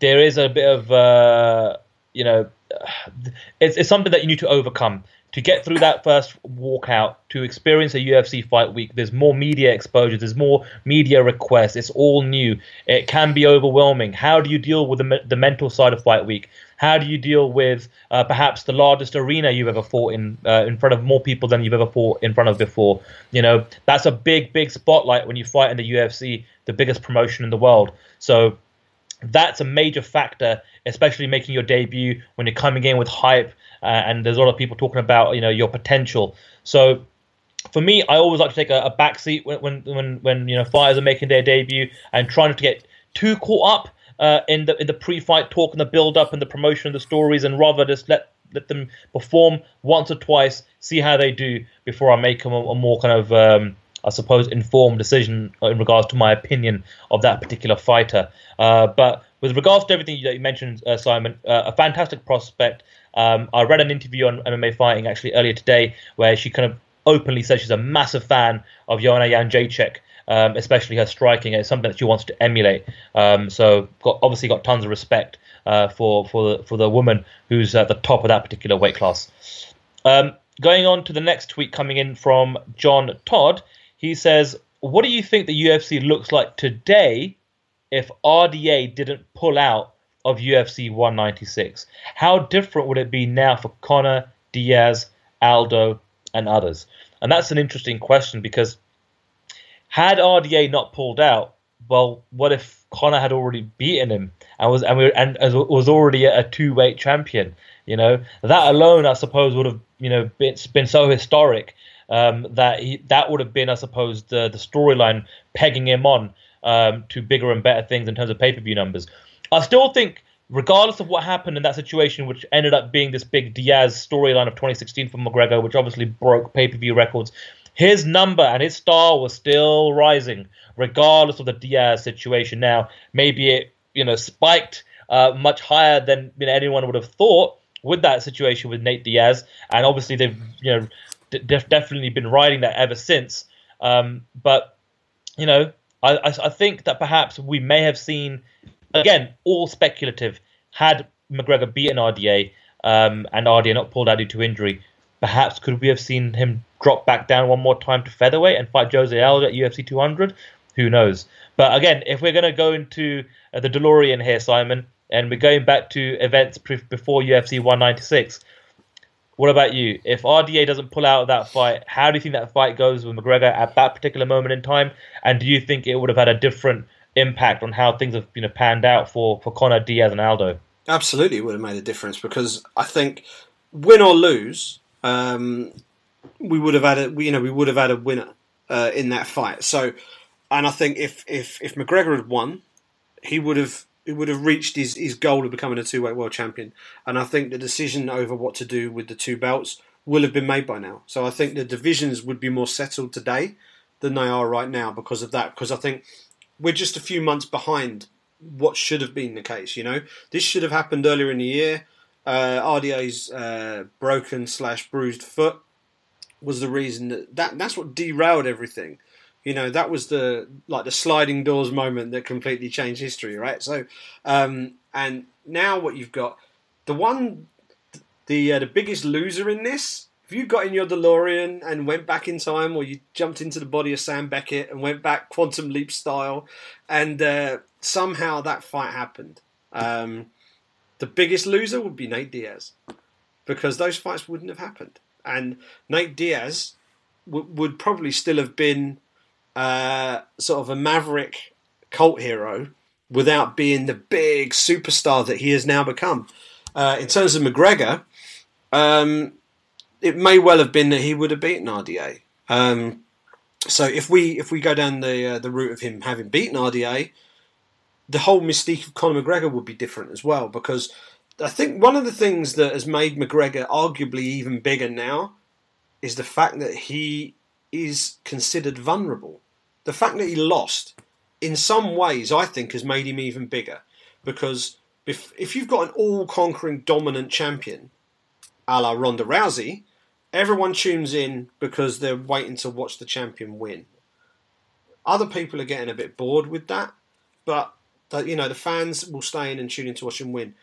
Speaker 2: there is a bit of uh, you know, *sighs* it's, it's something that you need to overcome to get through that first walkout to experience a UFC fight week. There's more media exposure. There's more media requests. It's all new. It can be overwhelming. How do you deal with the, the mental side of fight week? How do you deal with uh, perhaps the largest arena you've ever fought in, uh, in front of more people than you've ever fought in front of before? You know, that's a big, big spotlight when you fight in the UFC, the biggest promotion in the world. So that's a major factor, especially making your debut when you're coming in with hype. Uh, and there's a lot of people talking about you know your potential. So for me, I always like to take a, a back seat when, when when you know fighters are making their debut and trying not to get too caught up uh, in the in the pre-fight talk and the build-up and the promotion of the stories, and rather just let let them perform once or twice, see how they do before I make a, a more kind of um, I suppose informed decision in regards to my opinion of that particular fighter. Uh, but with regards to everything that you mentioned, uh, Simon, uh, a fantastic prospect. Um, I read an interview on MMA Fighting actually earlier today where she kind of openly said she's a massive fan of Joanna Jędrzejczyk, um, especially her striking. It's something that she wants to emulate. Um, so got, obviously got tons of respect uh, for for the, for the woman who's at the top of that particular weight class. Um, going on to the next tweet coming in from John Todd, he says, "What do you think the UFC looks like today if RDA didn't pull out of UFC 196? How different would it be now for Conor, Diaz, Aldo, and others?" And that's an interesting question because had RDA not pulled out, well, what if Conor had already beaten him and was and, we, and was already a two weight champion? You know that alone, I suppose, would have you know been, been so historic um, that he, that would have been, I suppose, the the storyline pegging him on um, to bigger and better things in terms of pay per view numbers. I still think, regardless of what happened in that situation, which ended up being this big Diaz storyline of 2016 for McGregor, which obviously broke pay per view records, his number and his star was still rising, regardless of the Diaz situation. Now, maybe it you know spiked uh, much higher than you know, anyone would have thought with that situation with Nate Diaz, and obviously they've you know def- definitely been riding that ever since. Um, but you know, I, I, I think that perhaps we may have seen again all speculative had McGregor beaten RDA um, and RDA not pulled out due to injury. Perhaps could we have seen him drop back down one more time to featherweight and fight Jose Aldo at UFC 200? Who knows? But again, if we're going to go into uh, the DeLorean here, Simon, and we're going back to events pre- before UFC 196. What about you? If RDA doesn't pull out of that fight, how do you think that fight goes with McGregor at that particular moment in time? And do you think it would have had a different impact on how things have you know panned out for for Conor Diaz and Aldo?
Speaker 1: Absolutely, it would have made a difference because I think win or lose, um, we would have had a you know we would have had a winner uh, in that fight. So, and I think if if if McGregor had won, he would have he would have reached his, his goal of becoming a two weight world champion. And I think the decision over what to do with the two belts will have been made by now. So I think the divisions would be more settled today than they are right now because of that. Because I think we're just a few months behind what should have been the case. You know, this should have happened earlier in the year. Uh, RDA's uh, broken slash bruised foot was the reason that, that that's what derailed everything. You know, that was the like the sliding doors moment that completely changed history, right? So, um, and now what you've got, the one, the uh, the biggest loser in this. If you got in your DeLorean and went back in time, or you jumped into the body of Sam Beckett and went back quantum leap style, and uh, somehow that fight happened, um, the biggest loser would be Nate Diaz, because those fights wouldn't have happened, and Nate Diaz w- would probably still have been uh, sort of a maverick cult hero without being the big superstar that he has now become. Uh, in terms of McGregor, um, it may well have been that he would have beaten RDA. Um, so if we if we go down the uh, the route of him having beaten RDA, the whole mystique of Conor McGregor would be different as well because I think one of the things that has made McGregor arguably even bigger now is the fact that he is considered vulnerable the fact that he lost, in some ways, I think, has made him even bigger. Because if, if you've got an all conquering dominant champion, a la Ronda Rousey, everyone tunes in because they're waiting to watch the champion win. Other people are getting a bit bored with that, but you know the fans will stay in and tune in to watch him win.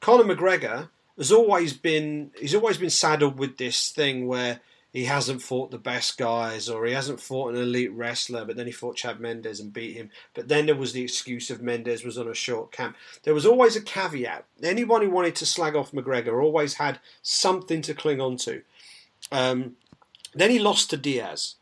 Speaker 1: Conor McGregor has always been he's always been saddled with this thing where he hasn't fought the best guys or he hasn't fought an elite wrestler, but then he fought Chad Mendes and beat him. But then there was the excuse of Mendes was on a short camp. There was always a caveat. Anyone who wanted to slag off McGregor always had something to cling on to. Um, then he lost to Diaz.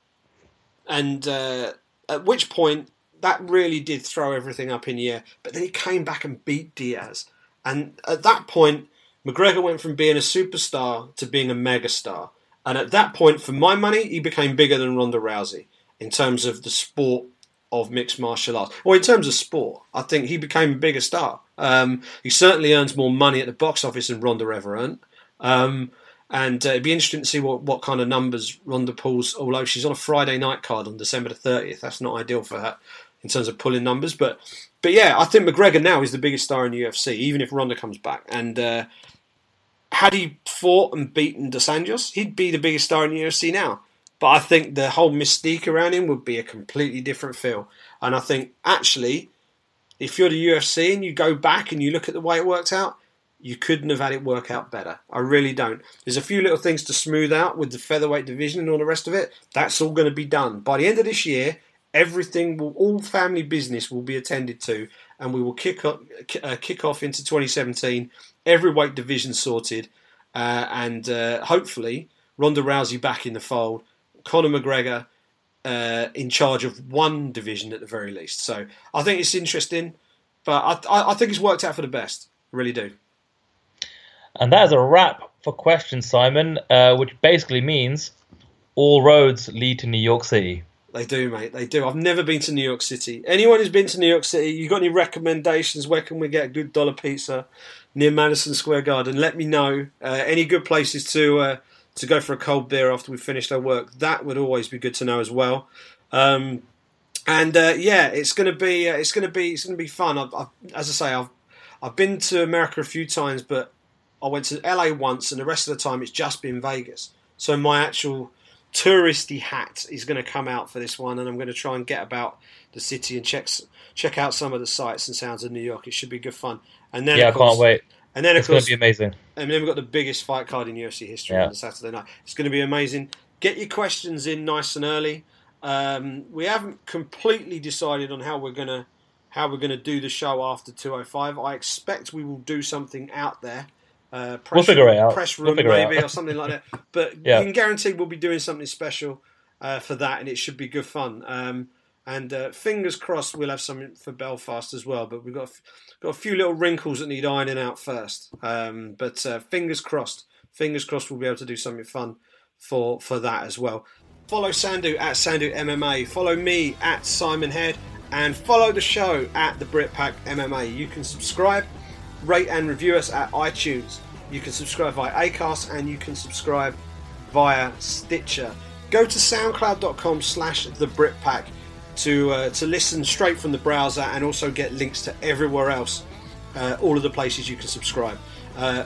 Speaker 1: And uh, at which point, that really did throw everything up in the air. But then he came back and beat Diaz. And at that point, McGregor went from being a superstar to being a megastar. And at that point, for my money, he became bigger than Ronda Rousey in terms of the sport of mixed martial arts. Or in terms of sport, I think he became a bigger star. Um, he certainly earns more money at the box office than Ronda ever earned. Um, and uh, it'd be interesting to see what, what kind of numbers Ronda pulls, although she's on a Friday night card on December the 30th. That's not ideal for her in terms of pulling numbers. But but yeah, I think McGregor now is the biggest star in the UFC, even if Ronda comes back. And uh, had he fought and beaten Dos Anjos, he'd be the biggest star in the UFC now. But I think the whole mystique around him would be a completely different feel. And I think actually, if you're the UFC and you go back and you look at the way it worked out, you couldn't have had it work out better. I really don't. There's a few little things to smooth out with the featherweight division and all the rest of it. That's all going to be done by the end of this year. Everything will, all family business will be attended to, and we will kick uh, kick off into 2017 every weight division sorted, uh, and uh, hopefully Ronda Rousey back in the fold, Conor McGregor uh, in charge of one division at the very least. So I think it's interesting, but I, I think it's worked out for the best. I really do.
Speaker 2: And that is a wrap for questions, Simon, uh, which basically means all roads lead to New York City.
Speaker 1: They do, mate. They do. I've never been to New York City. Anyone who's been to New York City, you got any recommendations? Where can we get a good dollar pizza? near Madison Square Garden. Let me know uh, any good places to uh, to go for a cold beer after we've finished our work. That would always be good to know as well. Um, and uh, yeah, it's gonna be uh, it's gonna be it's gonna be fun. I've, I've, as I say, I've I've been to America a few times, but I went to LA once, and the rest of the time it's just been Vegas. So my actual touristy hat is going to come out for this one, and I'm going to try and get about the city and check check out some of the sights and sounds of New York. It should be good fun. And then
Speaker 2: yeah,
Speaker 1: course,
Speaker 2: I can't wait.
Speaker 1: And then
Speaker 2: it's
Speaker 1: of course,
Speaker 2: going to be amazing.
Speaker 1: And then we've got the biggest fight card in UFC history yeah. on Saturday night. It's going to be amazing. Get your questions in nice and early. Um, we haven't completely decided on how we're going to how we're going to do the show after 205. I expect we will do something out there. Uh, press,
Speaker 2: we'll figure it out.
Speaker 1: Press room,
Speaker 2: we'll
Speaker 1: maybe, or something like that. *laughs* But
Speaker 2: yeah.
Speaker 1: you can guarantee we'll be doing something special uh, for that, and it should be good fun. Um, and uh, fingers crossed, we'll have something for Belfast as well. But we've got a, got a few little wrinkles that need ironing out first. Um, but uh, fingers crossed, fingers crossed, we'll be able to do something fun for for that as well. Follow Sandhu at Sandhu MMA. Follow me at Simon Head and follow the show at the Britpack MMA. You can subscribe, rate and review us at iTunes. You can subscribe via Acast and you can subscribe via Stitcher. Go to soundcloud.com slash the Britpack to, uh, to listen straight from the browser and also get links to everywhere else, uh, all of the places you can subscribe. Uh,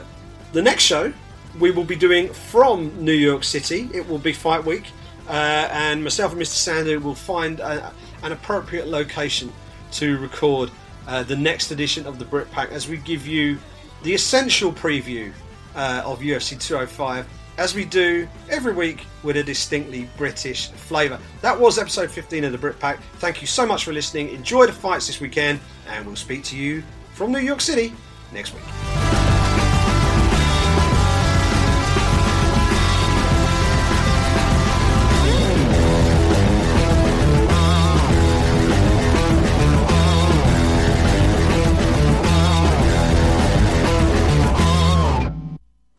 Speaker 1: the next show we will be doing from New York City. It will be Fight Week. Uh, and myself and Mr. Sandhu will find a, an appropriate location to record uh, the next edition of the Brit Pack as we give you the essential preview uh, of UFC 205 as we do every week with a distinctly British flavour. That was episode 15 of the Brit Pack. Thank you so much for listening. Enjoy the fights this weekend, and we'll speak to you from New York City next week.